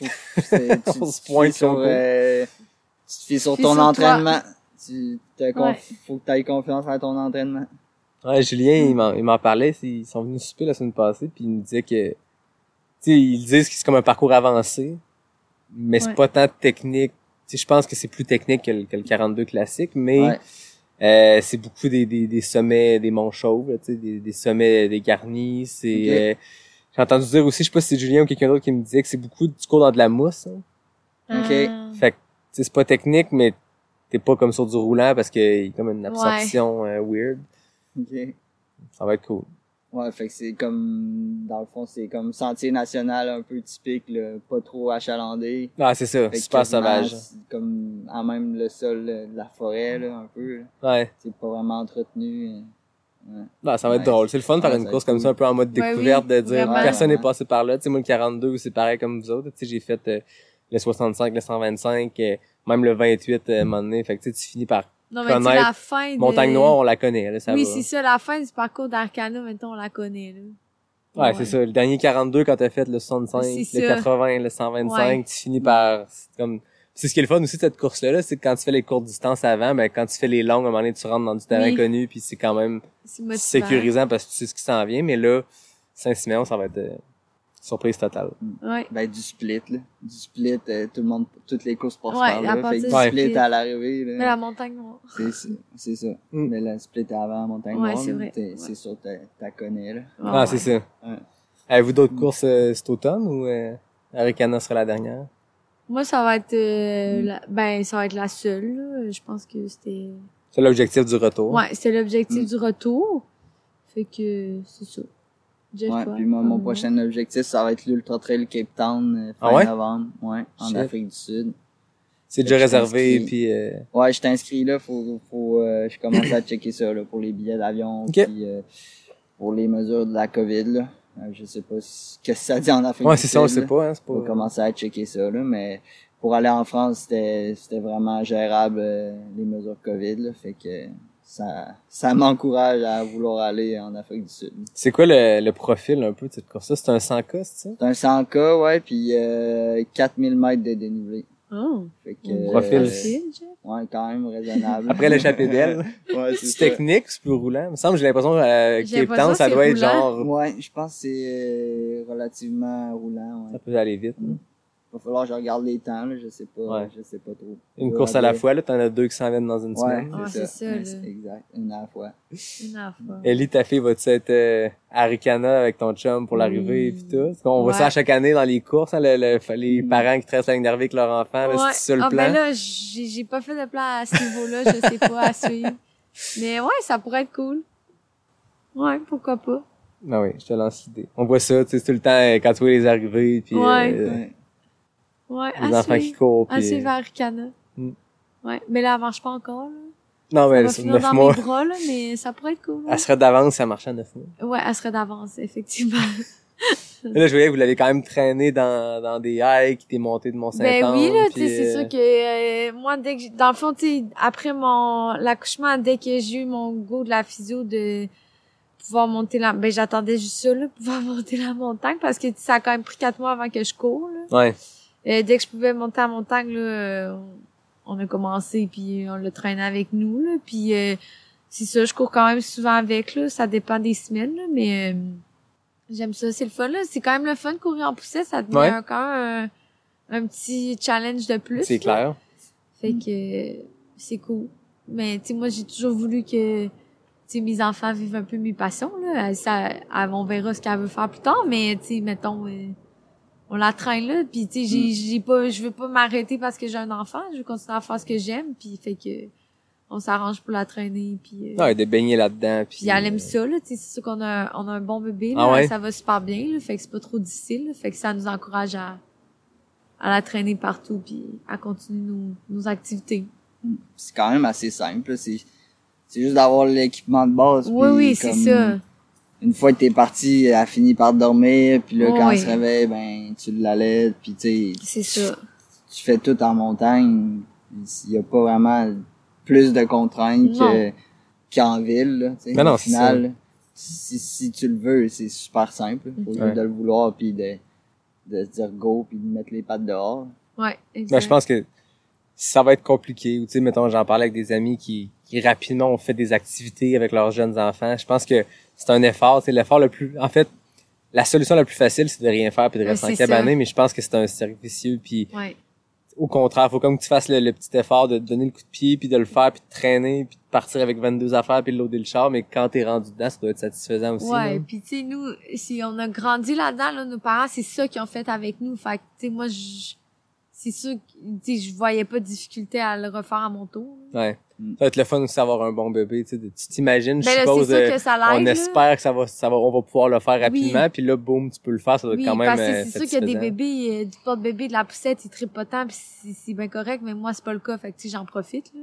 (laughs) On se pointe sur, euh, tu te fies sur ton sur toi. entraînement. Tu, t'as conf- Ouais. faut que tu aies confiance à ton entraînement. Ouais, Julien, il m'en, il m'en parlait, ils sont venus souper la semaine passée, puis il me disait que, tu sais, ils disent que c'est comme un parcours avancé, mais c'est Ouais. pas tant technique. Tu sais, je pense que c'est plus technique que le, que le 42 classique, mais Ouais. Euh, c'est beaucoup des, des, des sommets, des monts chauves, là, tu sais, des, des sommets des garnis. C'est, Ok. euh, j'ai entendu dire aussi, je sais pas si c'est Julien ou quelqu'un d'autre qui me disait que c'est beaucoup du cours dans de la mousse. hein. Ok. Ah. Fait que, tu sais, c'est pas technique, mais t'es pas comme sur du roulant parce qu'il y a comme une absorption euh, weird. Ok. Ça va être cool. Ouais, fait que c'est comme, dans le fond, c'est comme sentier national un peu typique, là, pas trop achalandé. Ah, c'est ça, super sauvage. c'est Comme, à même le sol de la forêt, là, un peu. là. Ouais. C'est pas vraiment entretenu. euh, Ouais. Non, ça va être Ouais. drôle. C'est le fun de faire Ouais, une course comme cool. ça, un peu en mode Ouais, découverte, oui, de dire vraiment. personne n'est Ouais. passé par là. Tu sais, moi, le 42, c'est pareil comme vous autres. Tu sais, j'ai fait euh, le 65, le 125, euh, même le 28 euh, à un moment donné. Fait que tu sais, tu finis par Non, mais connaître la fin de... Montagne Noire, on la connaît, là, ça oui, c'est ça, la fin du parcours d'Arcana, mettons, on la connaît, là. Ouais, c'est ça. Le dernier 42, quand t'as fait le 65, C'est le ça. 80, le 125, Ouais. tu finis par, c'est comme, c'est ce qui est le fun aussi de cette course-là, là, c'est que quand tu fais les courtes distances avant, ben, quand tu fais les longues, à un moment donné, tu rentres dans du terrain Oui. connu, puis c'est quand même sécurisant parce que tu sais ce qui s'en vient, mais là, Saint-Siméon, ça va être euh, surprise totale. Ouais. Ben, du split, là. Du split, euh, tout le monde, toutes les courses passent Ouais, par là. Fait du split à l'arrivée, Mais là. la montagne noire. C'est ça. C'est ça. Mm. Mais le split avant la montagne Ouais, noire. c'est. C'est sûr, t'as t'as connais, là. Ah, Ouais. c'est ça. Ouais. Avez-vous d'autres courses euh, cet automne ou euh, Arikana sera la dernière? Moi, ça va être, Mm. euh, la- ben, ça va être la seule, là. Je pense que c'était, C'est l'objectif du retour. ouais, c'était l'objectif Mm. du retour. Fait que, c'est ça. Jeff, Ouais, puis moi, mon Hum. prochain objectif, ça va être l'Ultra Trail Cape Town, euh, fin Ah ouais? novembre. Ouais, en. Afrique du Sud. C'est déjà réservé, puis euh, Ouais, je t'inscris là, faut, faut, euh, je commence à checker ça, là, pour les billets d'avion. Ok. Puis, euh, pour les mesures de la COVID, là. Euh, je sais pas ce que ça dit en Afrique Ouais, du c'est ça, on Sud, sait pas, hein, c'est Faut pas... commencer à checker ça, là, mais pour aller en France, c'était c'était vraiment gérable, euh, les mesures COVID, là, fait que ça, ça m'encourage à vouloir aller en Afrique du Sud. C'est quoi le, le profil un peu de cette course-là? C'est un 100K, c'est ça? C'est un 100K, ouais, puis euh, 4000 mètres de dénivelé. Oh. Fait que, Mon profil. Jeff. ouais, quand même raisonnable. Après l'échappée (laughs) d'elle. ouais, C'est technique, c'est plus roulant. Il me semble, j'ai l'impression que J'ai Cape Town, ça doit être genre... Ouais, je pense que c'est euh, relativement roulant, ouais. Ça peut aller vite. hein. Va falloir que je regarde les temps, là, je sais pas, Ouais. je sais pas trop. Une course à la fois, là, t'en as deux qui s'en viennent dans une Ouais, semaine. Ah, c'est c'est ça. là. Exact, une à la fois. Une affaire. (laughs) Ellie, ta fille, va-tu être euh, à Ricana avec ton chum pour l'arrivée et Oui. tout? Parce qu'on voit ça à chaque année dans les courses, hein, le- le- les Mm. parents qui tressent la ligne d'arrivée avec leur enfant. C'est ça le ah, plan? ben là, j'ai j'ai pas fait de plan à ce niveau-là, je sais pas à suivre. (laughs) Mais ouais, ça pourrait être cool. Ouais, pourquoi pas. Ah oui, je te lance l'idée. On voit ça, tu sais, tout le temps euh, quand tu vois les arrivées, puis Ouais. euh, Ouais. Les enfants qui suivre. courent. À Puis, suivre à Arcana. Mm. Ouais, mais là, elle marche pas encore, là. Non, Elle mais va finir neuf dans mois. mes bras, là, mais ça pourrait être cool. Elle serait d'avance, ça marchait à neuf mois. Ouais, elle serait d'avance, effectivement. (laughs) Là, je voyais que vous l'avez quand même traîné dans, dans des hikes, t'es monté de Mont-Saint-Anne. Ben oui, là, tu sais, c'est euh, sûr que euh, moi, dès que j'ai- dans le fond, tu sais, après mon l'accouchement, dès que j'ai eu mon go de la physio de pouvoir monter la, ben j'attendais juste ça, là, pouvoir (laughs) monter la montagne parce que ça a quand même pris quatre mois avant que je cours. Là. Ouais. Euh, dès que je pouvais monter la montagne, là, euh, on a commencé puis on l'a traîné avec nous, là, puis euh, c'est ça, je cours quand même souvent avec, là, ça dépend des semaines, là, mais euh, j'aime ça, c'est le fun, là, c'est quand même le fun de courir en poussette, ça te met Ouais. même un, un petit challenge de plus. C'est clair. Fait que c'est cool. Mais tu sais, moi j'ai toujours voulu que tu sais, mes enfants vivent un peu mes passions. Là. Ça, on verra ce qu'elle veut faire plus tard, mais tu sais, mettons, euh, on la traîne là. Puis tu sais, j'ai, j'ai pas, je veux pas m'arrêter parce que j'ai un enfant. Je veux continuer à faire ce que j'aime. Puis fait que on s'arrange pour la traîner. Puis, euh, Ouais, de baigner là-dedans. Puis, puis elle aime euh, ça. Là, tu sais, c'est sûr qu'on a, on a un bon bébé. Ah Là, ouais? Ça va super bien. Là, fait que c'est pas trop difficile. là. fait que ça nous encourage à, à la traîner partout puis à continuer nos, nos activités. C'est quand même assez simple, là, c'est, c'est juste d'avoir l'équipement de base. Oui, puis oui, c'est comme ça. Une fois que t'es parti, elle finit par dormir, puis là, quand Oui. elle se réveille, ben, tu l'allaites, puis tu sais, C'est ça. tu fais tout en montagne. Il y a pas vraiment plus de contraintes qu'en ville, là, tu sais. Ben non, Au c'est final, là, si, si tu le veux, c'est super simple. Faut Ouais. juste de le vouloir, puis de, de se dire go, puis de mettre les pattes dehors. Ouais, exact. Ben, je pense que ça va être compliqué. Ou, tu sais, mettons, j'en parlais avec des amis qui, qui rapidement ont fait des activités avec leurs jeunes enfants. Je pense que c'est un effort. C'est l'effort le plus, en fait, la solution la plus facile, c'est de rien faire puis de rester en cabané, mais je pense que c'est un cercle vicieux puis Ouais. au contraire, faut comme que tu fasses le, le petit effort de donner le coup de pied puis de le faire puis de traîner puis de partir avec 22 affaires puis de loader le char, mais quand t'es rendu dedans, ça doit être satisfaisant aussi. Ouais, puis tu sais nous si on a grandi là-dedans là, nos parents c'est ça qu'ils ont fait avec nous. Fait que tu sais moi je c'est sûr que tu sais je voyais pas de difficulté à le refaire à mon tour. Ouais. Mm. Ça va être le fun aussi d'avoir un bon bébé, tu sais, de- tu t'imagines, je Ben suppose, sûr euh, que ça on espère que ça va, ça va, on va pouvoir le faire rapidement, puis là, boum, tu peux le faire, ça doit être Oui, quand même parce que euh, c'est sûr qu'il y a des bébés, euh, du porte-bébé, de la poussette, ils trippent pas tant, pis c'est c'est bien correct, mais moi, c'est pas le cas, fait que, tu sais, j'en profite, là.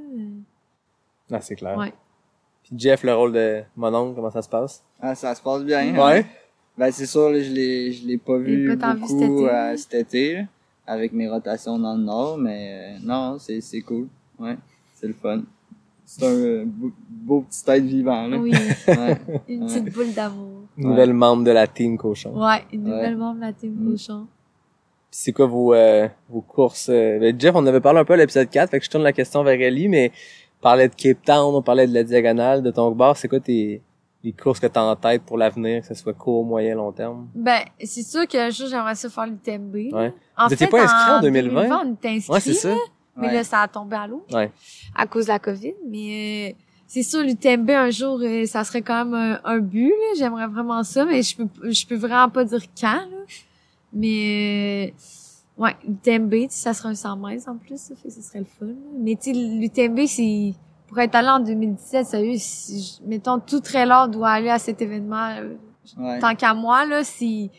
Ah, c'est clair. Ouais. Puis Jeff, le rôle de mon oncle, comment ça se passe? Ah, ça se passe bien. Ouais. hein? Ben, c'est sûr, là, je l'ai, je l'ai pas vu beaucoup cet été, euh, cet été, là, avec mes rotations dans le nord, mais euh, non, c'est, c'est cool. Ouais, c'est le fun. C'est un euh, beau, beau petit être vivant, là. Oui, (laughs) Ouais. une Ouais. petite boule d'amour. Nouvelle membre de la team cochon. Ouais, une Ouais. nouvelle membre de la team Mm. cochon. Puis c'est quoi vos, euh, vos courses? euh, ben, Jeff, on avait parlé un peu à l'épisode 4, fait que je tourne la question vers Ellie, mais on parlait de Cape Town, on parlait de la diagonale, de ton bar, c'est quoi tes les courses que t'as en tête pour l'avenir, que ce soit court, moyen, long terme? Ben, c'est sûr qu'un jour, j'aimerais ça faire l'UTMB. Ouais. En Vous pas inscrit en 2020? on était inscrit, Ouais, c'est ça. mais Ouais. là, ça a tombé à l'eau. Ouais. à cause de la COVID. Mais euh, c'est sûr, l'UTMB, un jour, euh, ça serait quand même un, un but. là. J'aimerais vraiment ça, mais je peux je peux vraiment pas dire quand. Là. Mais euh, ouais, l'UTMB, tu sais, ça serait un 100 mètres en plus, ça fait que ce serait le fun. Mais tu sais, l'UTMB, c'est... Pour être allé en 2017, sérieux, si, je- mettons, tout trailer doit aller à cet événement. euh, Ouais. Tant qu'à moi, là, c'est...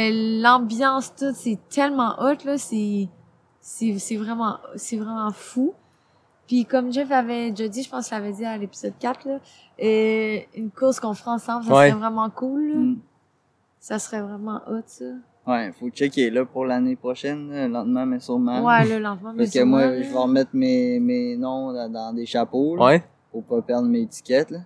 L'ambiance, tout, c'est tellement hot, là, c'est... C'est vraiment... C'est vraiment fou. Puis comme Jeff avait déjà dit, je pense qu'il avait dit à l'épisode 4, là, euh, une course qu'on fera ensemble, ça Ouais. serait vraiment cool. là. Mm. Ça serait vraiment hot, ça. Ouais, faut checker là pour l'année prochaine, là, lentement mais sûrement. Ouais, là, lentement, mais Parce que moi, sûrement, je vais remettre mes, mes noms dans, dans des chapeaux, là, Ouais. pour pas perdre mes étiquettes, là.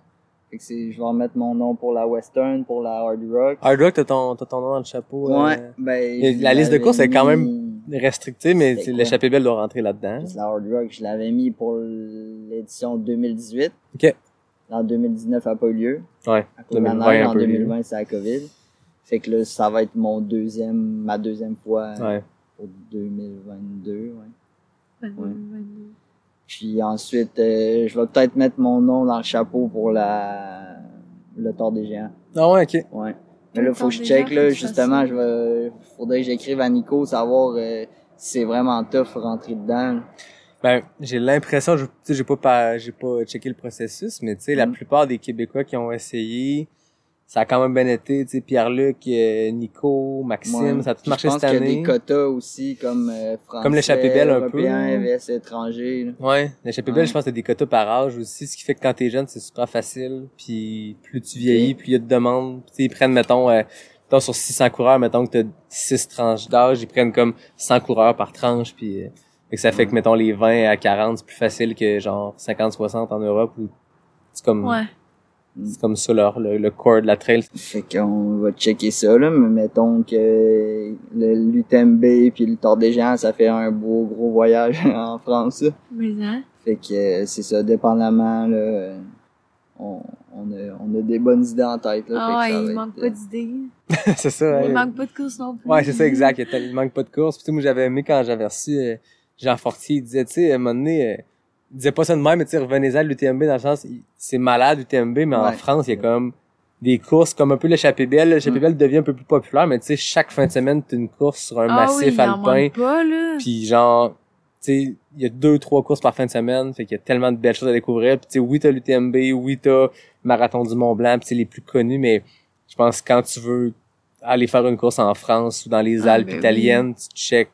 Fait que c'est, je vais remettre mon nom pour la Western, pour la Hard Rock. Hard Rock, t'as ton, t'as ton nom dans le chapeau. Ouais, euh, ben. et je la liste de courses est quand mis- restrictée, mais l'échappée belle doit rentrer là-dedans. La Hard Rock, je l'avais mis pour l'édition 2018. Ok. En 2019, ça n'a pas eu lieu. Ouais. À cause de la 2020, neige, en peu 2020, c'est la COVID. Fait que là, ça va être mon deuxième, ma deuxième fois Ouais. pour 2022, ouais. Ouais, Ouais. ouais, ouais. Puis ensuite, euh, je vais peut-être mettre mon nom dans le chapeau pour la le Tour des Géants. Ah ouais, ok. Ouais. Mais Le là, faut que je check, là, justement, je vais, faudrait que j'écrive à Nico, savoir euh, si c'est vraiment tough rentrer dedans. là. Ben, j'ai l'impression, je- tu sais, j'ai pas, j'ai pas checké le processus, mais tu sais, la Mm. plupart des Québécois qui ont essayé, ça a quand même bien été, tu sais, Pierre-Luc, euh, Nico, Maxime, Ouais. ça a tout marché je pense cette qu'il y a année. des quotas aussi, comme euh, français, Comme l'échappée belle un peu. VS étranger. là. Ouais, l'échappée Ouais. belle, je pense que t'as des quotas par âge aussi, ce qui fait que quand t'es jeune, c'est super facile, puis plus tu vieillis, plus il y a de demandes. Tu sais, ils prennent, mettons, euh, mettons, sur 600 coureurs, mettons que t'as 6 tranches d'âge, ils prennent comme 100 coureurs par tranche, puis euh, fait que ça fait que, mettons, les 20 à 40, c'est plus facile que genre 50-60 en Europe, ou c'est comme, Ouais. C'est comme ça leur, le, le core de la trail. Fait qu'on va checker ça, là, mais mettons que le l'UTMB puis le Tour des Géants, ça fait un beau gros voyage (laughs) en France. là. Mais, hein? Fait que euh, c'est ça, dépendamment, là, euh, on, on, a, on a des bonnes idées en tête. Là, Ah fait que (laughs) ça ouais, va il manque euh, pas d'idées. c'est ça, Il ouais. manque pas de course non plus. Ouais, c'est ça, (laughs) exact. Il, manque pas de course. Puis, tu sais, moi, j'avais aimé quand j'avais reçu euh, Jean Fortier. Il disait, tu sais, à un moment donné, euh, disait pas ça de même, mais tu sais, revenez-en à l'UTMB dans le sens, c'est malade l'UTMB, mais en. France, il y a comme des courses comme un peu l'échappée belle. L'échappée Mm. belle devient un peu plus populaire, mais tu sais, chaque fin de semaine, t'as une course sur un ah massif alpin. pas, là. Puis genre, tu sais, il y a deux, trois courses par fin de semaine, fait qu'il y a tellement de belles choses à découvrir. Puis tu sais, oui, t'as l'UTMB, oui, t'as Marathon du Mont-Blanc, puis c'est les plus connus, mais je pense que quand tu veux aller faire une course en France ou dans les Ah, Alpes ben italiennes, tu check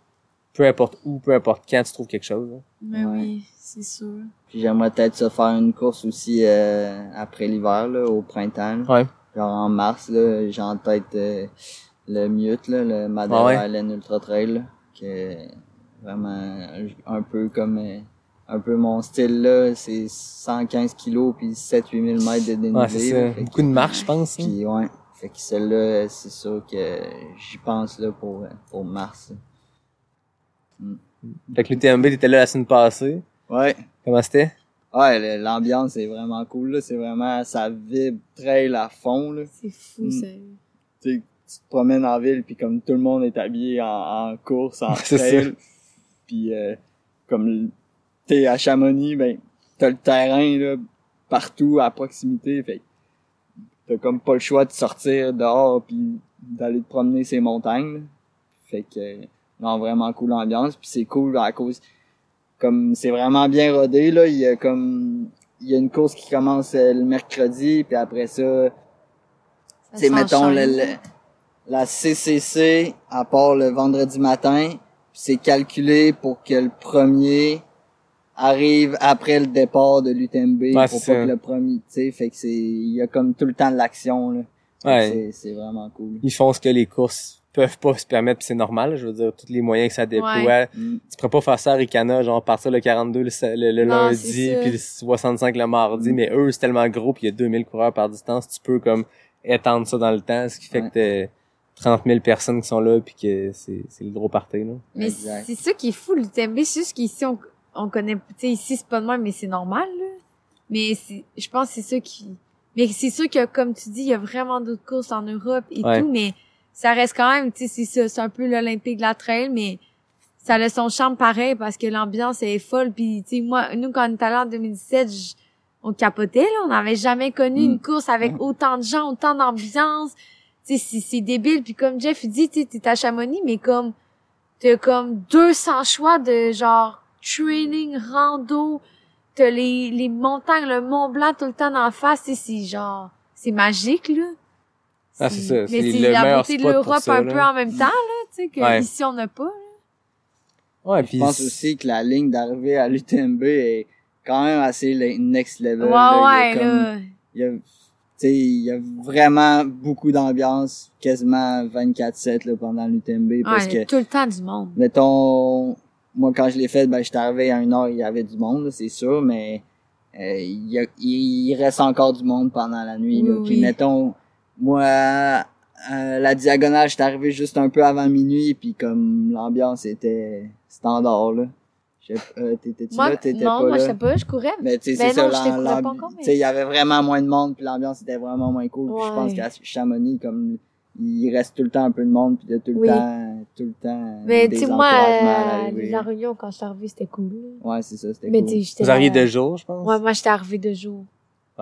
peu importe où, peu importe quand, tu trouves quelque chose. hein. Mais Ouais. oui, c'est sûr. Puis j'aimerais peut-être ça faire une course aussi euh, après l'hiver, là, au printemps. là. Ouais. Genre en mars, là, j'ai en tête euh, le Mute, là, le Madeira Ah ouais? Ultra Trail, là, qui est vraiment un peu comme euh, un peu mon style là, c'est 115 kilos puis 7-8 000 mètres de dénivelé. Ouais, c'est Beaucoup de marche, je pense. hein. Puis ouais, fait que celle-là, c'est sûr que j'y pense là pour pour mars. là. Fait que l'UTMB, t'étais là la semaine passée. Ouais. Comment c'était? Ouais, l'ambiance est vraiment cool là, c'est vraiment ça vibre trail à fond là. C'est fou, Mm. sérieux. tu sais, tu te promènes en ville puis comme tout le monde est habillé en, en course, en (laughs) trail. Puis euh, comme t'es à Chamonix, ben t'as le terrain là partout à proximité, fait que t'as comme pas le choix de sortir dehors puis d'aller te promener ces montagnes. là. Fait que non vraiment cool l'ambiance puis c'est cool à cause comme c'est vraiment bien rodé là, il y a comme il y a une course qui commence euh, le mercredi puis après ça c'est mettons le, la CCC à part le vendredi matin, c'est calculé pour que le premier arrive après le départ de l'UTMB Ouais, pour pas que le premier, tu sais, fait que c'est il y a comme tout le temps de l'action là. Ouais. C'est c'est vraiment cool. Ils font ce que les courses peuvent pas se permettre, puis c'est normal. Je veux dire, tous les moyens que ça déploie. Ouais. Mm. Tu pourrais pas faire ça à Ricana, genre partir le 42 le, le, le Non, lundi, puis le 65 le mardi, Mm. mais eux, c'est tellement gros, puis il y a 2000 coureurs par distance, tu peux comme étendre ça dans le temps, ce qui fait Ouais. que t'as 30 000 personnes qui sont là, puis que c'est c'est le gros party, là. Mais Exact. c'est ça qui est fou, l'UTMB. C'est juste qu'ici, on, on connaît, tu sais, ici, c'est pas de même, mais c'est normal, là. Mais c'est, je pense que c'est ça qui, mais c'est sûr que, comme tu dis, il y a vraiment d'autres courses en Europe et Ouais. tout, mais ça reste quand même, tu sais, c'est ça, c'est un peu l'Olympique de la trail, mais ça a son charme pareil parce que l'ambiance est folle puis tu sais, moi, nous, quand on est allé en 2017, j- on capotait, là. On n'avait jamais connu Mm. une course avec autant de gens, autant d'ambiance. Tu sais, c'est, débile. Puis comme Jeff il dit, tu sais, t'es à Chamonix, mais comme, t'as comme 200 choix de genre training, rando, t'as les, les montagnes, le Mont Blanc tout le temps en face, c'est genre, c'est magique, là. Ah, c'est ça, Mais c'est la meilleur beauté de l'Europe un là. peu en même temps, là, tu sais, que Ouais. ici, on n'a pas. là. Ouais, Je puis pense aussi que la ligne d'arrivée à l'UTMB est quand même assez next level. Ouais, là. Il y a ouais, comme- là. il y a, tu sais, il y a vraiment beaucoup d'ambiance, quasiment 24-7 là, pendant l'UTMB, parce Ouais, il y a que, tout le temps du monde. mettons, moi quand je l'ai fait, ben j'étais arrivé à une heure, il y avait du monde, là, c'est sûr, mais euh, il, y a- il, il reste encore du monde pendant la nuit. là. Oui, Puis oui. mettons, moi, euh, la diagonale, j'étais arrivé juste un peu avant minuit, puis comme l'ambiance était standard, là. Euh, T'étais-tu Moi, là? T'étais non, pas moi, là? je sais pas, je courais. Mais tu sais, c'est ça, non, pas encore, mais- tu sais, il y avait vraiment moins de monde, puis l'ambiance était vraiment moins cool. Puis je pense qu'à Chamonix, comme il reste tout le temps un peu de monde, puis il y a tout le Oui. temps, tout le temps Mais tu sais, moi, à la Réunion, quand je suis arrivée, c'était cool. Ouais, c'est ça, c'était Mais cool. tu sais, j'étais. Vous arrivez là- de jour, je pense? Ouais, moi, j'étais arrivée de jour.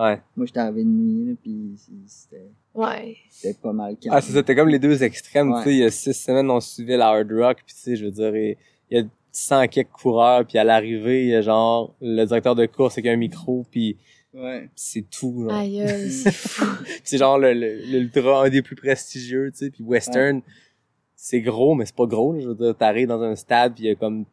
Ouais. Moi, j'étais arrivé de nuit, là, puis c'était Ouais. c'était pas mal calme. Ah, c'est ça, t'es comme les deux extrêmes, Ouais. tu sais, il y a six semaines, on suivait la Hard Rock, puis tu sais, je veux dire, il y a 100 quelques coureurs, puis à l'arrivée, il y a genre le directeur de course avec un micro, puis Ouais. c'est tout, genre. Aïe, (laughs) c'est fou. c'est genre le, le- l'ultra, un des plus prestigieux, tu sais, puis Western, c'est gros, mais c'est pas gros, là, je veux dire, t'arrives dans un stade, puis il y a comme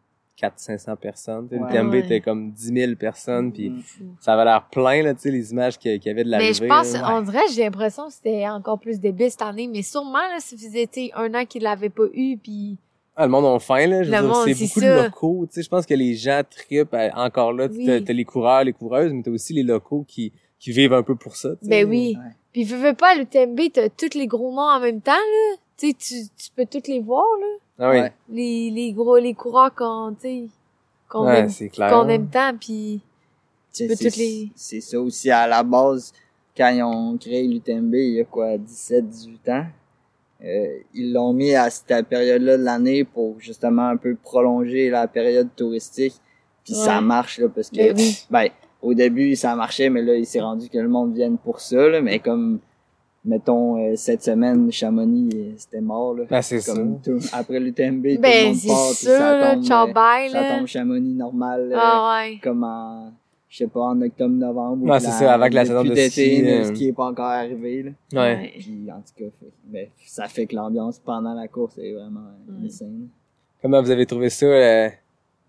400-500 personnes, tu sais, Ouais. le TMB, Ouais. t'es comme 10 000 personnes, puis ça avait l'air plein, là, tu sais, les images qu'il y avait de l'arrivée. Mais je pense, là. on dirait, j'ai l'impression que c'était encore plus débile cette année, mais sûrement, là, ça faisait, tu sais, un an qu'il l'avait pas eu, puis Ah, le monde ont faim, là. Je veux Le dire, monde, c'est c'est beaucoup ça. de locaux. Tu sais, je pense que les gens trippent euh, encore là. Oui. T'as, t'as les coureurs, les coureuses, mais t'as aussi les locaux qui, qui vivent un peu pour ça. tu sais. ben oui. Ouais. Puis veux, veux pas, le TMB, t'as tous les gros noms en même temps, là. Tu sais, tu, tu peux tous les voir, là. Ah oui. Ouais. Les, les gros, les coureurs qu'on, tu sais, qu'on Ouais, aime, qu'on aime tant, puis Tu peux c'est- toutes les- C'est ça aussi, à la base, quand ils ont créé l'UTMB, il y a quoi, 17-18 ans, euh, ils l'ont mis à cette période-là de l'année pour justement un peu prolonger la période touristique. Puis ça marche, là, parce que, Ben oui. ben, au début, ça marchait, mais là, il s'est rendu que le monde vienne pour ça, là, mais comme, mettons, euh, cette semaine, Chamonix, euh, c'était mort, là. Ben, c'est ça. Tout, après l'UTMB, tout le ben, monde c'est part, sûr, ça tombe, ciao euh, bye, ça tombe Chamonix normal, euh, Ah ouais. comme en, je sais pas, en octobre-novembre. ou Ouais, c'est ça, avec la saison de d'été, ski, euh. ski est pas encore arrivé, là. Ouais. Puis, en tout cas, fait- ben, ça fait que l'ambiance pendant la course est vraiment Mm. insane. Comment vous avez trouvé ça, euh,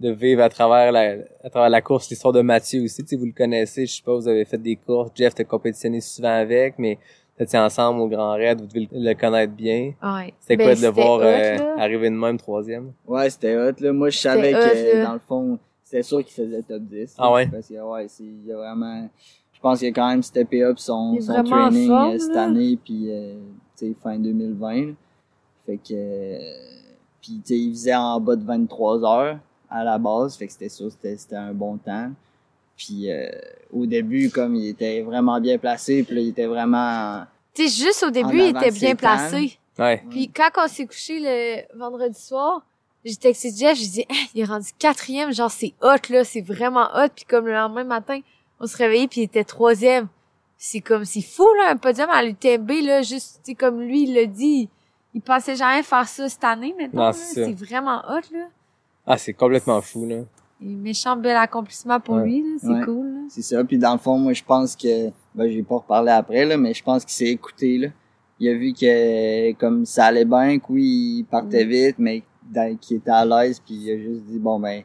de vivre à travers la, à travers la course, l'histoire de Mathieu aussi, tu sais, vous le connaissez, je sais pas, vous avez fait des courses, Jeff t'a compétitionné souvent avec, mais étiez ensemble au Grand Raid, vous devez le connaître bien. Ouais. C'était Ben, quoi de le voir hot, euh, arriver de même troisième? Ouais, c'était hot, là. Moi, je savais que, dans le fond, c'était sûr qu'il faisait top 10. Ah là, ouais? Parce que, ouais, c'est, il y a vraiment, je pense qu'il a quand même steppé up son, son training forme, euh, cette là. année, puis, euh, tu sais, fin 2020, là. Fait que, euh, puis, tu sais, il faisait en bas de 23 heures à la base, fait que c'était sûr, c'était un bon temps. Puis, euh, au début, comme il était vraiment bien placé, puis là, il était vraiment, Tu sais, juste au début, il était bien placé. Ouais. Puis quand on s'est couché le vendredi soir, j'ai texté Jeff, j'ai dit, Hey, il est rendu quatrième, genre c'est hot là, c'est vraiment hot. Puis comme le lendemain matin, on se réveillait puis il était troisième. C'est comme, c'est fou là, un podium à l'UTMB là, juste, tu sais, comme lui il l'a dit, il pensait jamais faire ça cette année maintenant. C'est. C'est vraiment hot là. Ah, c'est complètement fou, là. Méchant bel accomplissement pour Ouais. lui là, c'est Ouais. cool là. C'est ça. Puis dans le fond, moi, je pense que, ben, j'ai pas reparlé après, là, mais je pense qu'il s'est écouté, là. Il a vu que, comme ça allait bien, que oui, il partait vite, mais qu'il était à l'aise, puis il a juste dit, bon, ben,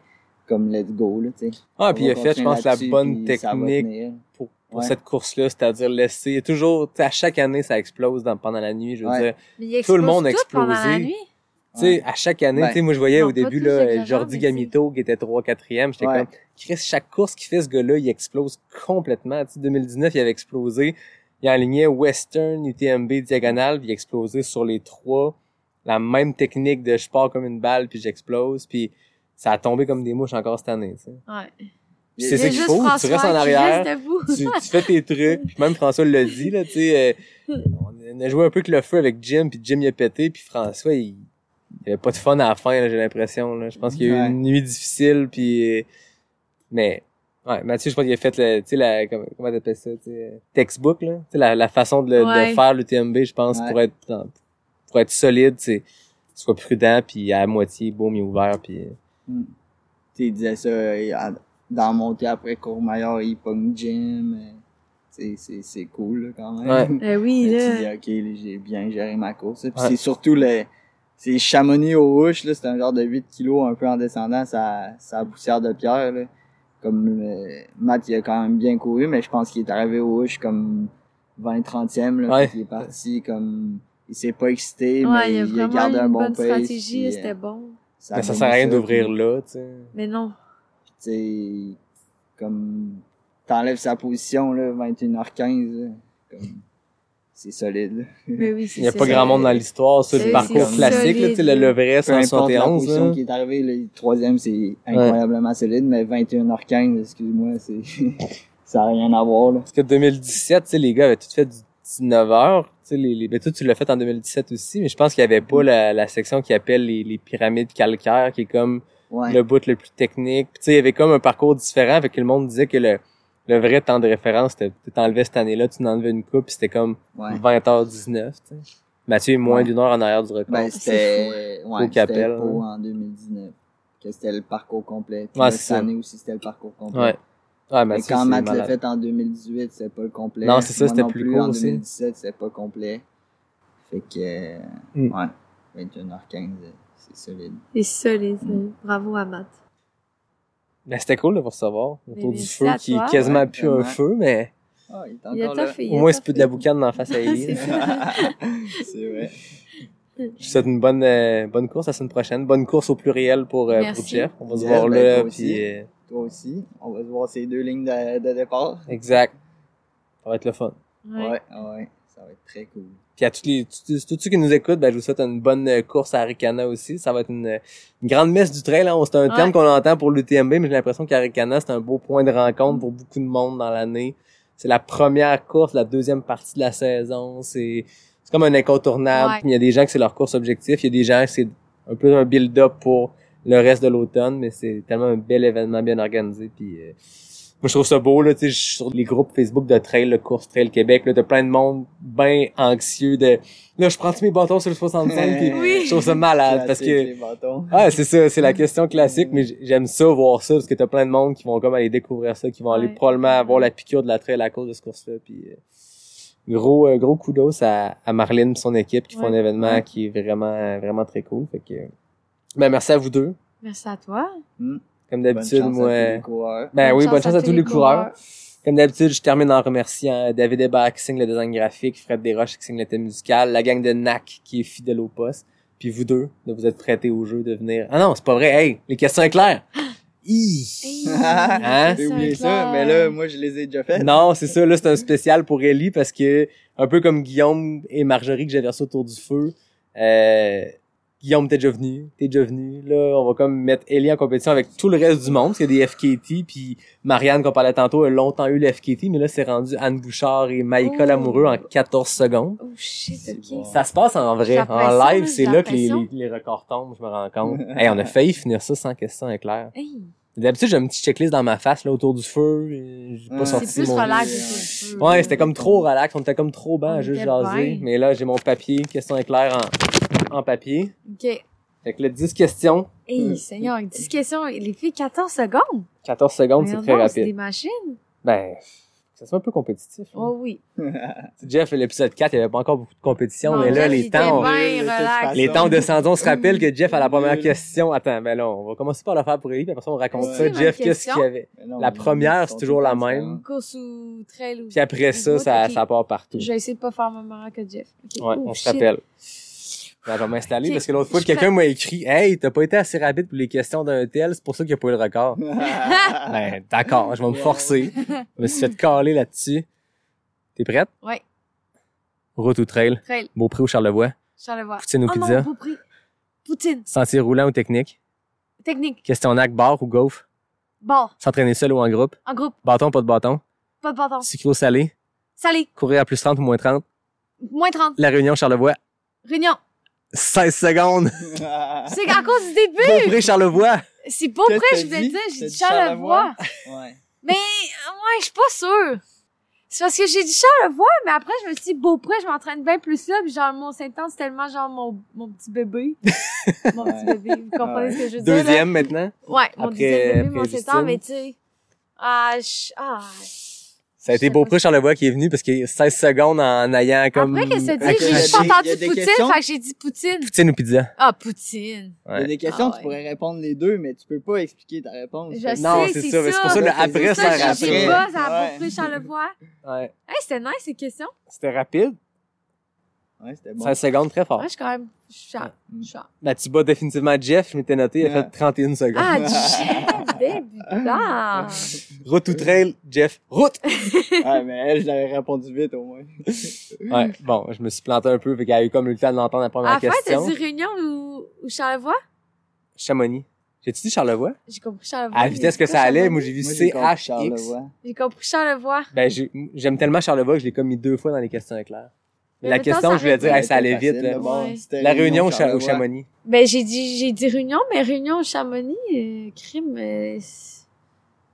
comme let's go, là, tu sais. Ah, puis il a fait, je pense, la bonne technique pour, pour Ouais. cette course-là, c'est-à-dire laisser, il y a toujours, à chaque année, ça explose dans, pendant la nuit, je veux Ouais. dire. Mais il Tout le monde a tout pendant la explosé. nuit. Tu sais, à chaque année, Ben, tu sais, moi, je voyais non, au début, là, Jordi. Gamito, qui était 3 4e, j'étais Ouais. comme, Chris, chaque course qu'il fait, ce gars-là, il explose complètement. Tu sais, 2019, il avait explosé. Il alignait Western, UTMB, diagonale, puis il explosait sur les trois. La même technique de je pars comme une balle, puis j'explose, puis ça a tombé comme des mouches encore cette année, tu sais. Ouais. Puis C'est ça qu'il faut, tu restes en arrière, tu, tu fais tes trucs, puis même François l'a dit, là, tu sais, euh, on a joué un peu avec le feu avec Jim, puis Jim il a pété, puis François, il, il avait pas de fun à la fin, là, j'ai l'impression, là. Je pense qu'il y a eu Ouais. une nuit difficile, puis... Mais, ouais, Mathieu, je pense qu'il a fait, le, tu sais, la, comment, t'appelles ça, tu sais, textbook, là, tu sais, la, la façon de, le- de Ouais. faire l'UTMB, je pense, Ouais. pour être, dans- pour être solide, c'est, sois prudent, puis à moitié, boum, il est ouvert, puis... euh, Mm. Tu sais, il disait ça, euh, dans la montée après Courmayeur, il pogne Jim. euh, tu sais, c'est, c'est cool, là, quand même. Ouais. Eh oui, Là, tu dis, ok, j'ai bien géré ma course. Puis Ouais. c'est surtout le, c'est Chamonix au Houche, là, c'est un genre de 8 kilos un peu en descendant, ça, ça poussière de pierre, là. comme euh, Matt, il a quand même bien couru, mais je pense qu'il est arrivé au Hush comme 20-30e, là. Ouais. Qu'il est parti comme, il s'est pas excité, Ouais, mais il a il, a gardé un une bon bonne pace. stratégie, puis, c'était euh, bon. a Mais ça sert à rien ça, d'ouvrir là, tu sais. Mais non. tu sais, comme, t'enlèves sa position, là, 21h15, là, comme, c'est solide. Mais oui, c'est Il y a ça. pas grand monde dans l'histoire sur C'est- le parcours classique, là, tu sais, le, le vrai Peu importe la 171, position là. qui est arrivé, le troisième, c'est incroyablement solide, mais 21h15, excuse-moi, c'est, (laughs) ça a rien à voir, là. Parce que 2017, tu sais, les gars avaient tout fait du 19 heures. Tu sais, les, les, ben, toi, tu l'as fait en 2017 aussi, mais je pense qu'il y avait pas la, la section qui appelle les, les pyramides calcaires, qui est comme Ouais. le bout le plus technique. Puis, tu sais, il y avait comme un parcours différent, fait que le monde disait que le, le vrai temps de référence, tu t'enlevais cette année-là, tu n'enlevais une coupe, c'était comme ouais. 20h19, tu sais. Mathieu est moins Ouais. d'une heure en arrière du record. Ben, c'était, ouais, c'était Capel, hein. en 2019. Que c'était le parcours complet. Ouais, cette ça. année aussi, c'était le parcours complet. ouais. Ouais, Mais Mathieu, quand c'est Matt l'a fait en 2018, c'était pas le complet. Non, c'est ça, c'était plus plus, court En aussi. 2017, c'était pas complet. Fait que, Mm. ouais, 21h15, euh, c'est solide. C'est solide. Bravo à Matt. Ben, c'était cool de vous recevoir Mais autour du feu, qui est quasiment Ouais, plus un feu, mais Ah, il est Il a encore là. toffé. au moins c'est plus de la boucane dans la face à (laughs) Ellie. (laughs) C'est vrai. Je vous souhaite une bonne, euh, bonne course la semaine prochaine. Bonne course au pluriel pour, euh, pour. Jeff. On va se voir ben, là. toi Puis, aussi. euh, Toi aussi. On va se voir ces deux lignes de, de départ. exact. Ça va être le fun. Ouais. Ouais, ouais. Ça va être très cool. Puis à tous les tous, tous ceux qui nous écoutent, ben, je vous souhaite une bonne euh, course à Aricana aussi. Ça va être une, une grande messe du trail. Hein. C'est un Ouais. terme qu'on entend pour l'UTMB, mais j'ai l'impression qu'Aricana, c'est un beau point de rencontre pour beaucoup de monde dans l'année. C'est la première course, la deuxième partie de la saison. C'est comme un incontournable. Ouais. Il y a des gens que c'est leur course objectif. Il y a des gens que c'est un peu un build-up pour le reste de l'automne, mais c'est tellement un bel événement bien organisé. Puis euh, moi, je trouve ça beau, là, tu sais, je suis sur les groupes Facebook de trail, le course Trail Québec, là, t'as plein de monde bien anxieux de, là, je prends tous mes bâtons sur le 65, puis Oui. je trouve ça malade, parce que, ah, c'est ça, c'est la question classique, mais j'aime ça, voir ça, parce que t'as plein de monde qui vont comme aller découvrir ça, qui vont aller Ouais. probablement avoir la piqûre de la trail à cause de ce course-là, puis euh, gros, euh, gros kudos à, à Marlene et son équipe qui font un événement Ouais. qui est vraiment, vraiment très cool, fait que, ben, merci à vous deux. Merci à toi. Hmm. Comme Bonne d'habitude, chance à moi, tous les coureurs. ben Bonne oui, bonne chance à à tous les coureurs. coureurs. Comme d'habitude, je termine en remerciant David Hébert qui signe le design graphique, Fred Desroches qui signe le thème musical, la gang de NAC qui est fidèle au poste, puis vous deux, de vous être prêtés au jeu, de venir... Ah non, c'est pas vrai, hey, les questions sont claires! (gasps) Hi! (laughs) Hein? J'ai oublié ça, mais là, moi, je les ai déjà faites. Non, c'est ça, là, c'est un spécial pour Ellie parce que, un peu comme Guillaume et Marjorie que j'avais reçu autour du feu, euh, Guillaume, t'es déjà venu, t'es déjà venu. Là, on va comme mettre Ellie en compétition avec tout le reste du monde, parce qu'il y a des FKT, puis Marianne, qu'on parlait tantôt, a longtemps eu le FKT, mais là, c'est rendu Anne Bouchard et Maïka Oh. Lamoureux en 14 secondes. Oh shit, ok. Ça se passe en vrai, en live, c'est là que les, les, les records tombent, je me rends compte. hey, on a failli finir ça sans question éclair. Hey, D'habitude, j'ai un petit checklist dans ma face, là, autour du feu, j'ai pas sorti c'est plus mon... relax. euh, Ouais, c'était comme trop relax, on était comme trop On à juste jaser. bien. Mais là, j'ai mon papier, question éclair en, en papier. Ok. Fait que là, 10 questions, Hey, Seigneur, 10 questions. Les filles, 14 secondes. 14 secondes, c'est très rapide. C'est des machines. Ben, ça soit un peu compétitif. là. Oh oui. (laughs) Jeff, l'épisode 4, il y avait pas encore beaucoup de compétition, Non, mais là, Jeff, les temps, les temps. On se rappelle que Jeff, à la première question, attends, ben là, on va commencer par le faire pour Ellie, puis après ça, on raconte Ouais. ça. Jeff, ma qu'est-ce qu'il y avait? Mais non, La première, c'est toujours la même. Course ou trail ou. Puis après ça, ça, part partout. Je vais essayer de pas faire même erreur que Jeff. Ok. Ouais, Oh, on se rappelle. Ben, je vais m'installer parce que l'autre fois, quelqu'un m'a écrit Hey, t'as pas été assez rapide pour les questions d'un tel, c'est pour ça qu'il n'y a pas eu le record. (laughs) ben, d'accord, je vais me forcer. Je me suis fait caler là-dessus. T'es prête? Ouais. Route ou trail? Trail. Beaupré ou Charlevoix? Charlevoix. Poutine ou oh pizza? non, Beaupré. Poutine. Sentier roulant ou technique? Technique. Questionnaire bar ou gaufre? Bon. S'entraîner seul ou en groupe? En groupe. Bâton ou pas de bâton? Pas de bâton. Sucré ou salé? Salé. Courir à plus 30 ou moins 30? Moins 30. La réunion Charlevoix? Réunion. 16 secondes! (laughs) C'est à cause du début. Beaupré Charlevoix! C'est Beaupré, je voulais dit? dire. J'ai dit Charlevoix? Ouais. Mais, ouais, je suis pas sûre. C'est parce que j'ai dit Charlevoix, mais après, je me suis dit Beaupré, je m'entraîne bien plus là, puis genre, mon Saint-Anne, c'est tellement genre mon, mon petit bébé. (laughs) mon petit bébé. Vous comprenez Ouais. ce que je veux dire? là? Deuxième maintenant? Ouais, mon Après- deuxième bébé, mon. Saint-Anne, mais tu sais. Ah, je- ah, Ça a été Beaupré Charlevoix qui est venu parce qu'il y a 16 secondes en ayant comme... Après, qu'est-ce que tu Fait dis? que J'ai juste entendu Poutine, questions? fait que j'ai dit Poutine. Poutine ou pizza? Ah, Poutine. Il y a Ouais. des questions, Ah tu ouais. pourrais répondre les deux, mais tu peux pas expliquer ta réponse. Je que- Non, sais, c'est ça, mais c'est pour ça le C'est après ça, après. j'ai buzz à Ouais. Beaupré Charlevoix. Ouais. Hey, c'était nice, ces questions. C'était rapide. Ouais, c'était bon. 16 secondes, très fort. Ouais, je suis quand même, je suis je suis Ben, tu bats définitivement Jeff, je m'étais noté, il a Ouais. fait 31 secondes. Ah, Jeff, (laughs) débutant. (laughs) Route ou trail, Jeff, route! (laughs) ouais, mais elle, je l'avais répondu vite au moins. (laughs) Ouais, bon, je me suis planté un peu, fait qu'il a eu comme le temps de l'entendre la première À la fin, t'as question. dit Réunion ou, ou Charlevoix? Chamonix. J'ai-tu dit Charlevoix? J'ai compris Charlevoix. À la vitesse que ça allait, moi j'ai vu Moi, j'ai compris. Charlevoix. J'ai compris Charlevoix. Ben, j'ai- j'aime tellement Charlevoix que je l'ai comme mis deux fois dans les questions éclairs. La question, je voulais dire, hey, ça allait vite, facile, là. bon, La Réunion au, au. Chamonix. Ben, j'ai dit, j'ai dit Réunion, mais Réunion, Chamonix, euh, crime, euh, c'est-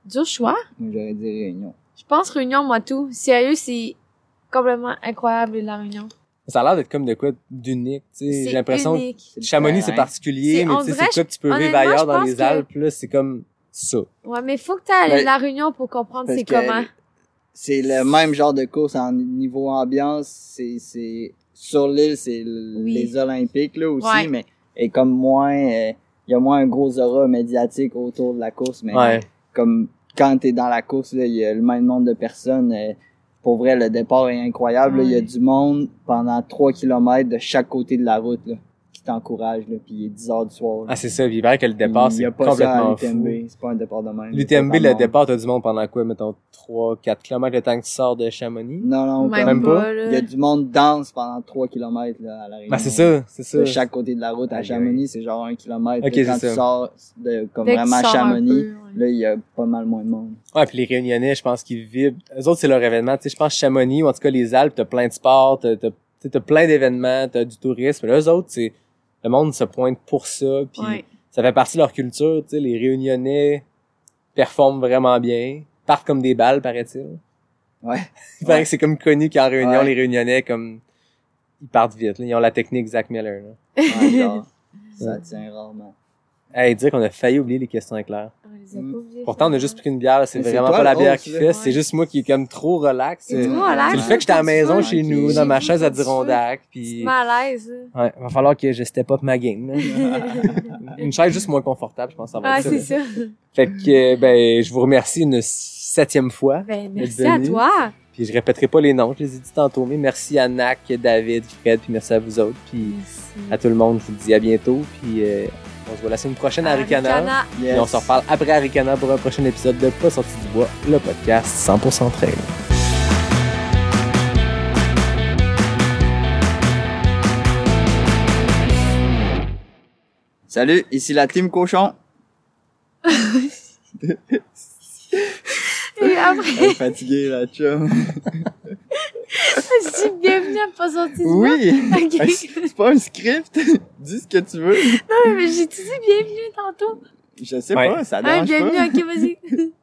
dur choix. J'aurais dit Réunion. Je pense Réunion, moi, tout. Sérieux, c'est complètement incroyable, la Réunion. Ça a l'air d'être comme de quoi d'unique, tu sais. J'ai l'impression que Chamonix, c'est particulier, mais tu sais, c'est quoi que tu peux vivre ailleurs dans les que- Alpes, là, c'est comme ça. Ouais, mais faut que t'ailles Ben, la Réunion pour comprendre c'est que comment. C'est le même genre de course en niveau ambiance. C'est, c'est, sur l'île, c'est Oui. les Olympiques, là, aussi, Ouais. mais, et comme moins, euh, il y a moins un gros aura médiatique autour de la course, mais Ouais. comme quand t'es dans la course, là, il y a le même nombre de personnes. euh, pour vrai, le départ est incroyable. là. Il y a du monde pendant 3 km de chaque côté de la route là, qui t'encourage. Là, puis il est 10 heures du soir. Ah, c'est ça, puis il paraît que le départ, c'est ça à complètement fou. l'UTMB. C'est pas un départ de même. L'UTMB, le départ, t'as du monde pendant quoi, mettons, 3, 4 km le temps que tu sors de Chamonix? Non, non, Même, Même pas. pas, là. Il y a du monde danse pendant 3 km là, à la Réunion. Ben, c'est ça, c'est ça. De chaque côté de la route. À Chamonix, c'est genre un kilomètre. Ok, Là, quand tu ça. sors de, comme Dès vraiment un Chamonix, peu, ouais. là, il y a pas mal moins de monde. Ouais, puis les Réunionnais, je pense qu'ils vivent. Eux autres, c'est leur événement. Tu sais, je pense Chamonix, ou en tout cas les Alpes, t'as plein de sports, t'as, t'as, plein d'événements, t'as du tourisme. Là, eux autres, c'est le monde se pointe pour ça, puis Ouais. ça fait partie de leur culture. Tu sais, les Réunionnais performent vraiment bien, partent comme des balles, paraît-il. Ouais. (laughs) Il paraît Ouais. que c'est comme connu qu'en Réunion, Ouais. les Réunionnais, comme ils partent vite. là. Ils ont la technique Zach Miller. Là. Ouais, genre, (laughs) ça tient rarement. Hey, dire qu'on a failli oublier les questions éclairs. On les a pas oubliés, Pourtant, on a juste pris une bière, là, c'est vraiment pas la bière qui fait, c'est juste moi qui est comme trop relax. C'est relax, le hein, fait que j'étais à la maison chez nous, dans ma chaise. Adirondack, Tu puis mets à l'aise. là. ouais, va falloir que je step up ma game. là. (laughs) une chaise juste moins confortable, je pense ça va Ah, être ça. c'est ça. Fait que ben je vous remercie une septième fois. Ben, merci à toi. Puis je répéterai pas les noms, je les ai dit tantôt, mais merci à Nac, David, Fred, puis merci à vous autres, puis à tout le monde, je vous dis à bientôt, puis euh, on se voit la semaine prochaine à Ricana. Aricana. Yes. Puis on se reparle après Aricana pour un prochain épisode de Pas sorti du bois, le podcast 100% trail. Salut, ici la team cochon. (laughs) Et après, Elle est fatiguée, la chum. (laughs) je dis bienvenue à pas sorti du bois. Oui! (laughs) Ok. C'est pas un script. (laughs) Dis ce que tu veux. Non, mais j'ai dit bienvenue tantôt. Je sais Ouais. pas, ça Ah, dérange bienvenue, pas. ok, vas-y. (laughs)